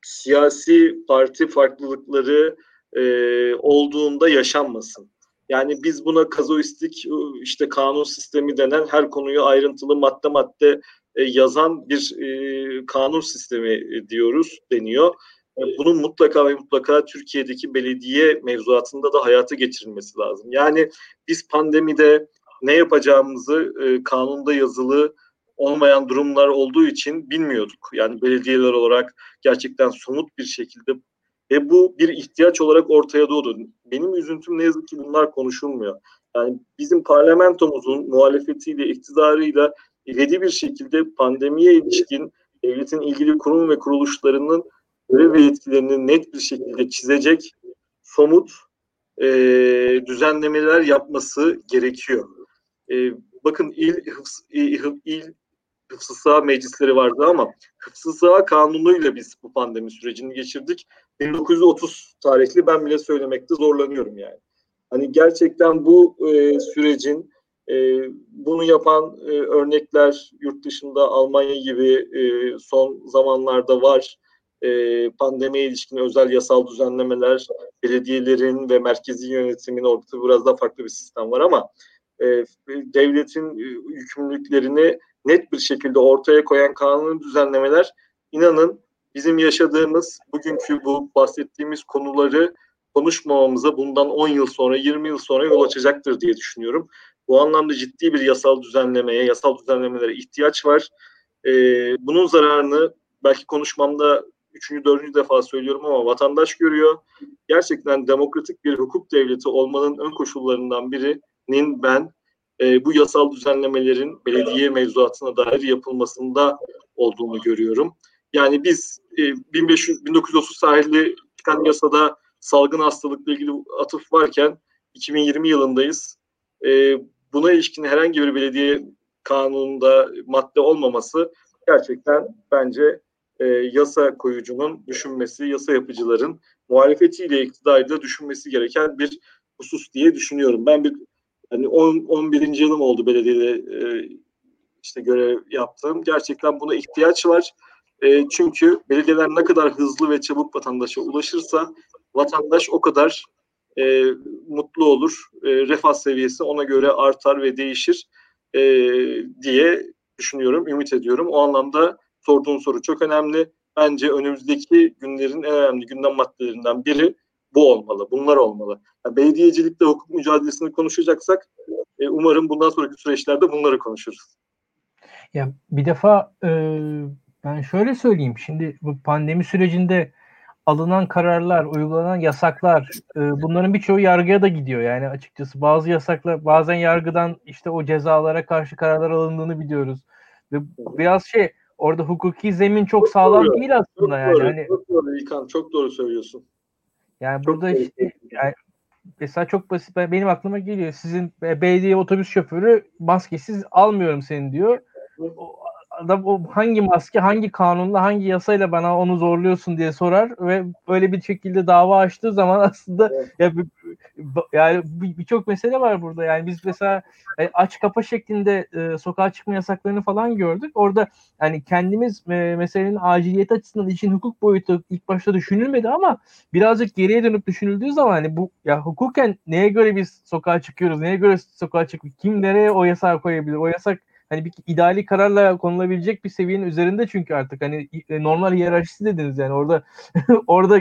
siyasi parti farklılıkları e, olduğunda yaşanmasın. Yani biz buna kazoistik işte kanun sistemi denen her konuyu ayrıntılı madde madde e, yazan bir e, kanun sistemi diyoruz deniyor. E, bunun mutlaka ve mutlaka Türkiye'deki belediye mevzuatında da hayata geçirilmesi lazım. Yani biz pandemide ne yapacağımızı e, kanunda yazılı olmayan durumlar olduğu için bilmiyorduk. Yani belediyeler olarak gerçekten somut bir şekilde ve bu bir ihtiyaç olarak ortaya doğdu. Benim üzüntüm ne yazık ki bunlar konuşulmuyor. Yani bizim parlamentomuzun muhalefetiyle, iktidarıyla ilgili bir şekilde pandemiye ilişkin devletin ilgili kurum ve kuruluşlarının görev ve yetkilerini net bir şekilde çizecek somut e, düzenlemeler yapması gerekiyor. E, bakın il, il, il hıfzı saha meclisleri vardı ama hıfzı saha kanunuyla biz bu pandemi sürecini geçirdik. 1930 tarihli ben bile söylemekte zorlanıyorum yani. Hani gerçekten bu e, sürecin e, bunu yapan e, örnekler yurt dışında Almanya gibi e, son zamanlarda var. E, pandemiye ilişkin özel yasal düzenlemeler, belediyelerin ve merkezi yönetimin ortada biraz daha farklı bir sistem var ama e, devletin e, yükümlülüklerini net bir şekilde ortaya koyan kanun düzenlemeler inanın bizim yaşadığımız bugünkü bu bahsettiğimiz konuları konuşmamamıza bundan 10 yıl sonra 20 yıl sonra yol açacaktır diye düşünüyorum. Bu anlamda ciddi bir yasal düzenlemeye, yasal düzenlemelere ihtiyaç var. Ee, bunun zararını belki konuşmamda üçüncü, dördüncü defa söylüyorum ama vatandaş görüyor. Gerçekten demokratik bir hukuk devleti olmanın ön koşullarından birinin ben e, bu yasal düzenlemelerin belediye mevzuatına dair yapılmasında olduğunu görüyorum. Yani biz e, 1500 1930 tarihli çıkan yasada salgın hastalıkla ilgili atıf varken 2020 yılındayız. E, buna ilişkin herhangi bir belediye kanununda madde olmaması gerçekten bence e, yasa koyucunun düşünmesi, yasa yapıcıların muhalefetiyle iktidarda düşünmesi gereken bir husus diye düşünüyorum. Ben bir hani 10 11. yılım oldu belediyede e, işte görev yaptığım. Gerçekten buna ihtiyaç var. E, çünkü belediyeler ne kadar hızlı ve çabuk vatandaşa ulaşırsa vatandaş o kadar e, mutlu olur. E, refah seviyesi ona göre artar ve değişir e, diye düşünüyorum, ümit ediyorum. O anlamda sorduğun soru çok önemli. Bence önümüzdeki günlerin en önemli gündem maddelerinden biri bu olmalı, bunlar olmalı. Yani belediyecilikte hukuk mücadelesini konuşacaksak e, umarım bundan sonraki süreçlerde bunları konuşuruz. Ya bir defa e, ben şöyle söyleyeyim. Şimdi bu pandemi sürecinde alınan kararlar, uygulanan yasaklar e, bunların birçoğu yargıya da gidiyor. Yani açıkçası bazı yasaklar bazen yargıdan işte o cezalara karşı kararlar alındığını biliyoruz. Ve biraz şey orada hukuki zemin çok sağlam doğru, değil aslında çok yani. Doğru, hani, çok doğru İlkan, çok doğru söylüyorsun. Yani Çok burada işte yani mesela çok basit ben- benim aklıma geliyor. Sizin be- belediye otobüs şoförü maskesiz almıyorum seni diyor. O adam o hangi maske, hangi kanunla, hangi yasayla bana onu zorluyorsun diye sorar ve böyle bir şekilde dava açtığı zaman aslında Evet. ya yani bir- birçok mesele var burada. Yani biz mesela e, aç kapa şeklinde e, sokağa çıkma yasaklarını falan gördük. Orada yani kendimiz e, meselenin aciliyet açısından için hukuk boyutu ilk başta düşünülmedi ama birazcık geriye dönüp düşünüldüğü zaman hani bu ya hukuken neye göre biz sokağa çıkıyoruz, neye göre sokağa çıkıyoruz, kim nereye o yasağı koyabilir? O yasak hani bir ideali kararla konulabilecek bir seviyenin üzerinde çünkü artık hani e, normal hiyerarşisi dediniz yani orada orada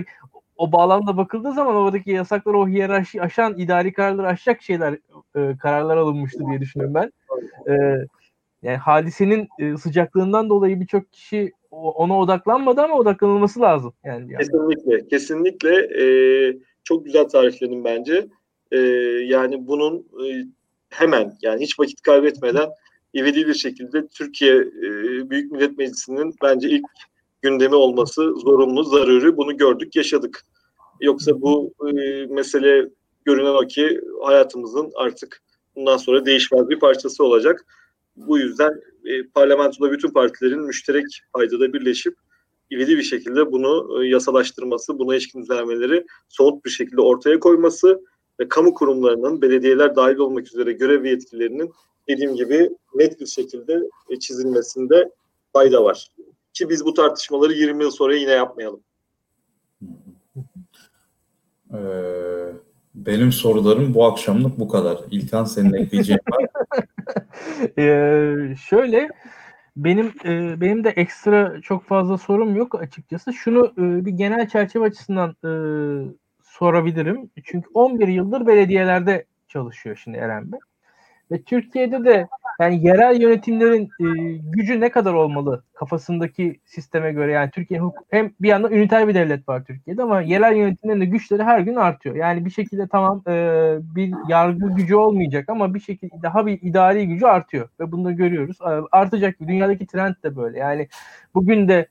o bağlamda bakıldığı zaman oradaki yasaklar o hiyerarşi aşan ideali kararları aşacak şeyler e, kararlar alınmıştı diye düşünüyorum ben. E, yani hadisenin e, sıcaklığından dolayı birçok kişi ona odaklanmadı ama odaklanılması lazım. Yani, yani. Kesinlikle, kesinlikle e, çok güzel tarifledin bence. E, yani bunun e, hemen yani hiç vakit kaybetmeden ivedi bir şekilde Türkiye e, Büyük Millet Meclisi'nin bence ilk gündemi olması zorunlu, zaruri. Bunu gördük, yaşadık. Yoksa bu e, mesele görünen o ki hayatımızın artık bundan sonra değişmez bir parçası olacak. Bu yüzden e, parlamentoda bütün partilerin müşterek paydada birleşip ivedi bir şekilde bunu yasalaştırması, buna ilişkin düzenlemeleri somut bir şekilde ortaya koyması ve kamu kurumlarının, belediyeler dahil olmak üzere görev ve yetkilerinin dediğim gibi net bir şekilde e, çizilmesinde fayda var. Ki biz bu tartışmaları 20 yıl sonra yine yapmayalım. Ee, benim sorularım bu akşamlık bu kadar. İlkan senin ekleyeceğin var. Ee, şöyle benim e, benim de ekstra çok fazla sorum yok açıkçası. Şunu e, bir genel çerçeve açısından e, sorabilirim. Çünkü 11 yıldır belediyelerde çalışıyor şimdi Eren Bey. Ve Türkiye'de de yani yerel yönetimlerin e, gücü ne kadar olmalı kafasındaki sisteme göre yani Türkiye hem bir yandan üniter bir devlet var Türkiye'de ama yerel yönetimlerin de güçleri her gün artıyor. Yani bir şekilde tamam e, bir yargı gücü olmayacak ama bir şekilde daha bir idari gücü artıyor ve bunu da görüyoruz. Artacak dünyadaki trend de böyle. Yani bugün de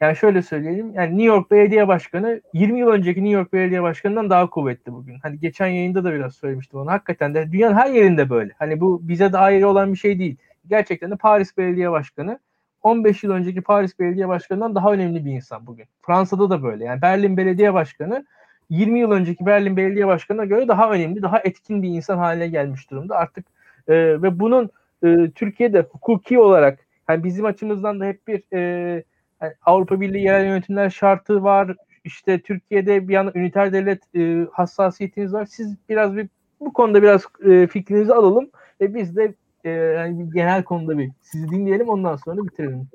yani şöyle söyleyelim. Yani New York Belediye Başkanı 20 yıl önceki New York Belediye Başkanı'ndan daha kuvvetli bugün. Hani geçen yayında da biraz söylemiştim onu. Hakikaten de dünyanın her yerinde böyle. Hani bu bize dair olan bir şey değil. Gerçekten de Paris Belediye Başkanı 15 yıl önceki Paris Belediye Başkanı'ndan daha önemli bir insan bugün. Fransa'da da böyle. Yani Berlin Belediye Başkanı 20 yıl önceki Berlin Belediye Başkanı'na göre daha önemli, daha etkin bir insan haline gelmiş durumda. Artık e, ve bunun e, Türkiye'de hukuki olarak yani bizim açımızdan da hep bir e, yani Avrupa Birliği yerel yönetimler şartı var. İşte Türkiye'de bir yana üniter devlet e, hassasiyetiniz var. Siz biraz bir bu konuda biraz e, fikrinizi alalım ve biz de e, yani bir genel konuda bir sizi dinleyelim ondan sonra bitirelim.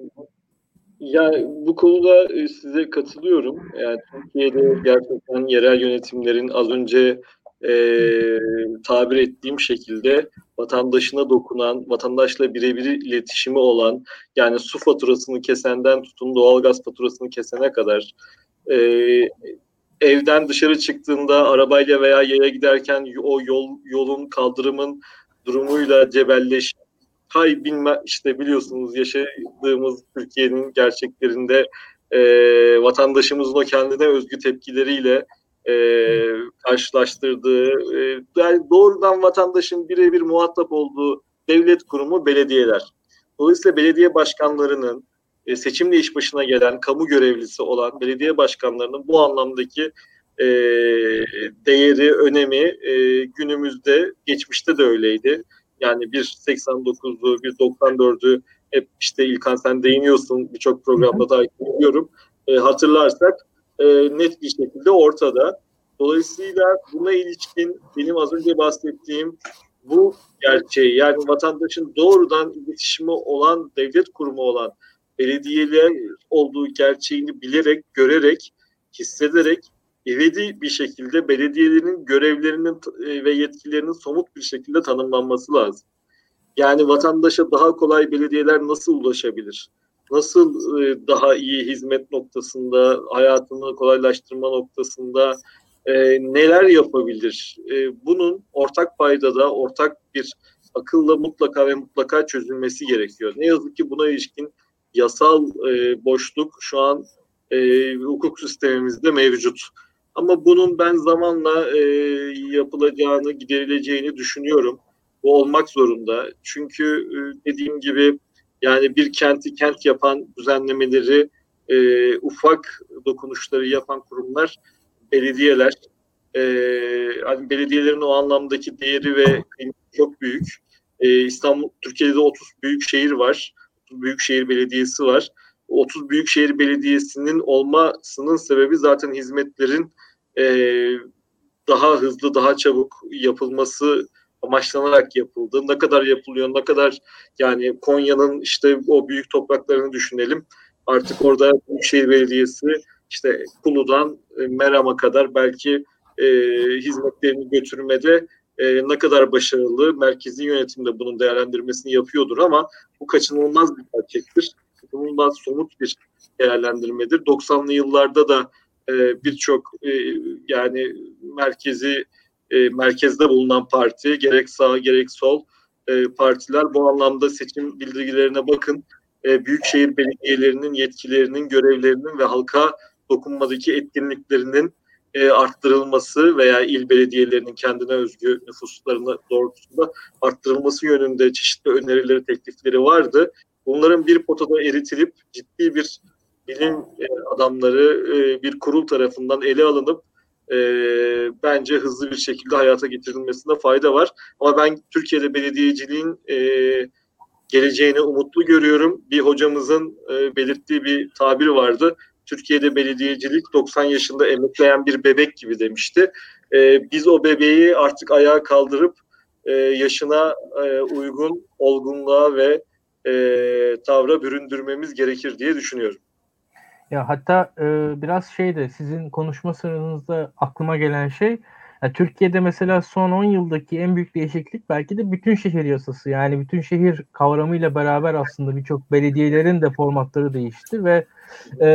Ya bu konuda e, size katılıyorum. Yani Türkiye'de gerçekten yerel yönetimlerin az önce e, tabir ettiğim şekilde vatandaşına dokunan, vatandaşla birebir iletişimi olan, yani su faturasını kesenden tutun doğalgaz faturasını kesene kadar e, evden dışarı çıktığında arabayla veya yaya giderken o yol yolun kaldırımın durumuyla cebelleş hay bilme işte biliyorsunuz yaşadığımız Türkiye'nin gerçeklerinde e, vatandaşımızın o kendine özgü tepkileriyle e, karşılaştırdığı e, yani doğrudan vatandaşın birebir muhatap olduğu devlet kurumu belediyeler. Dolayısıyla belediye başkanlarının e, seçimle iş başına gelen kamu görevlisi olan belediye başkanlarının bu anlamdaki e, değeri, önemi e, günümüzde, geçmişte de öyleydi. Yani bir 89'u, bir 94'ü hep işte İlkan sen değiniyorsun birçok programda takip ediyorum. E, hatırlarsak e, net bir şekilde ortada. Dolayısıyla buna ilişkin benim az önce bahsettiğim bu gerçeği yani vatandaşın doğrudan iletişimi olan devlet kurumu olan belediyeler olduğu gerçeğini bilerek, görerek, hissederek ivedi bir şekilde belediyelerin görevlerinin e, ve yetkilerinin somut bir şekilde tanımlanması lazım. Yani vatandaşa daha kolay belediyeler nasıl ulaşabilir? Nasıl e, daha iyi hizmet noktasında, hayatını kolaylaştırma noktasında e, neler yapabilir? E, bunun ortak paydada, ortak bir akılla mutlaka ve mutlaka çözülmesi gerekiyor. Ne yazık ki buna ilişkin yasal e, boşluk şu an e, hukuk sistemimizde mevcut. Ama bunun ben zamanla e, yapılacağını, giderileceğini düşünüyorum. Bu olmak zorunda. Çünkü e, dediğim gibi yani bir kenti kent yapan düzenlemeleri e, ufak dokunuşları yapan kurumlar belediyeler. E, hani belediyelerin o anlamdaki değeri ve çok büyük. E, İstanbul, Türkiye'de 30 büyük şehir var. 30 büyük şehir belediyesi var. 30 büyükşehir belediyesinin olmasının sebebi zaten hizmetlerin e, daha hızlı, daha çabuk yapılması amaçlanarak yapıldı. Ne kadar yapılıyor, ne kadar yani Konya'nın işte o büyük topraklarını düşünelim. Artık orada Büyükşehir Belediyesi işte Kulu'dan e, Meram'a kadar belki e, hizmetlerini götürmede e, ne kadar başarılı, merkezi yönetimde bunun değerlendirmesini yapıyordur ama bu kaçınılmaz bir gerçektir. Kaçınılmaz somut bir değerlendirmedir. 90'lı yıllarda da e, birçok e, yani merkezi e, merkezde bulunan parti gerek sağ gerek sol e, partiler bu anlamda seçim bildirgilerine bakın. E, büyükşehir belediyelerinin yetkilerinin, görevlerinin ve halka dokunmadaki etkinliklerinin e, arttırılması veya il belediyelerinin kendine özgü nüfuslarına doğrultusunda arttırılması yönünde çeşitli önerileri, teklifleri vardı. Bunların bir potada eritilip ciddi bir bilim e, adamları e, bir kurul tarafından ele alınıp e, bence hızlı bir şekilde hayata getirilmesinde fayda var. Ama ben Türkiye'de belediyeciliğin e, geleceğini umutlu görüyorum. Bir hocamızın e, belirttiği bir tabir vardı. Türkiye'de belediyecilik 90 yaşında emekleyen bir bebek gibi demişti. E, biz o bebeği artık ayağa kaldırıp e, yaşına e, uygun olgunluğa ve e, tavra büründürmemiz gerekir diye düşünüyorum. Ya hatta e, biraz şeyde sizin konuşma sıranızda aklıma gelen şey yani Türkiye'de mesela son 10 yıldaki en büyük değişiklik belki de bütün şehir yasası. Yani bütün şehir kavramıyla beraber aslında birçok belediyelerin de formatları değişti ve e,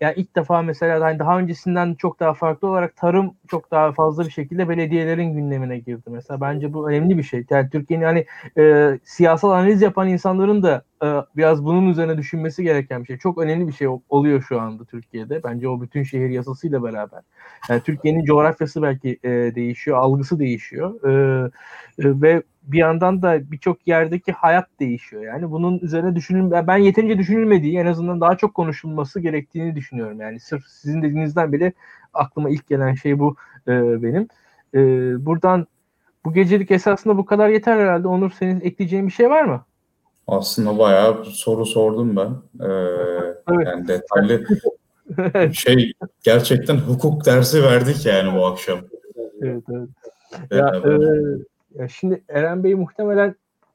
yani ilk defa mesela hani daha öncesinden çok daha farklı olarak tarım çok daha fazla bir şekilde belediyelerin gündemine girdi. Mesela bence bu önemli bir şey. Yani Türkiye'nin hani e, siyasal analiz yapan insanların da e, biraz bunun üzerine düşünmesi gereken bir şey. Çok önemli bir şey oluyor şu anda Türkiye'de. Bence o bütün şehir yasasıyla beraber. Yani Türkiye'nin coğrafyası belki e, değişiyor, algısı değişiyor. E, e, ve bir yandan da birçok yerdeki hayat değişiyor. Yani bunun üzerine düşünül ben yeterince düşünülmediği en azından daha çok konuşulması gerektiğini düşünüyorum. Yani sırf sizin dediğinizden bile aklıma ilk gelen şey bu e, benim. E, buradan bu gecelik esasında bu kadar yeter herhalde. Onur senin ekleyeceğin bir şey var mı? Aslında bayağı soru sordum ben. Ee, evet. Yani detaylı şey gerçekten hukuk dersi verdik yani bu akşam. Evet, evet. Ya, evet. Ya şimdi Eren Bey muhtemelen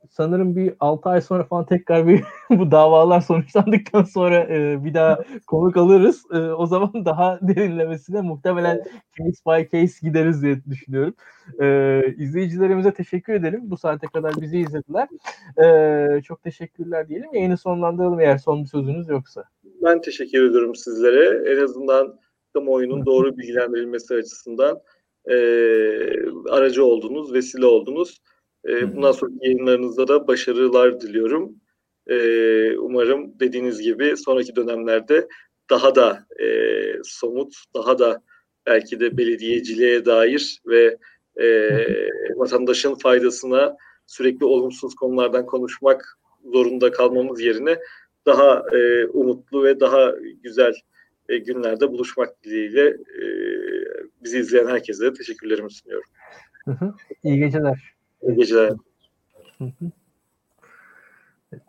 sanırım bir 6 ay sonra falan tekrar bir bu davalar sonuçlandıktan sonra e, bir daha konuk alırız. E, o zaman daha derinlemesine muhtemelen case by case gideriz diye düşünüyorum. E, izleyicilerimize teşekkür edelim. Bu saate kadar bizi izlediler. E, çok teşekkürler diyelim. Yayını sonlandıralım eğer son bir sözünüz yoksa. Ben teşekkür ediyorum sizlere. En azından kamuoyunun doğru bilgilendirilmesi açısından e, aracı oldunuz, vesile oldunuz. E, bundan sonra yayınlarınızda da başarılar diliyorum. E, umarım dediğiniz gibi sonraki dönemlerde daha da e, somut, daha da belki de belediyeciliğe dair ve e, vatandaşın faydasına sürekli olumsuz konulardan konuşmak zorunda kalmamız yerine daha e, umutlu ve daha güzel e, günlerde buluşmak dileğiyle e, bizi izleyen herkese de teşekkürlerimi sunuyorum. Hı hı. İyi geceler. İyi geceler. Hı hı. Evet.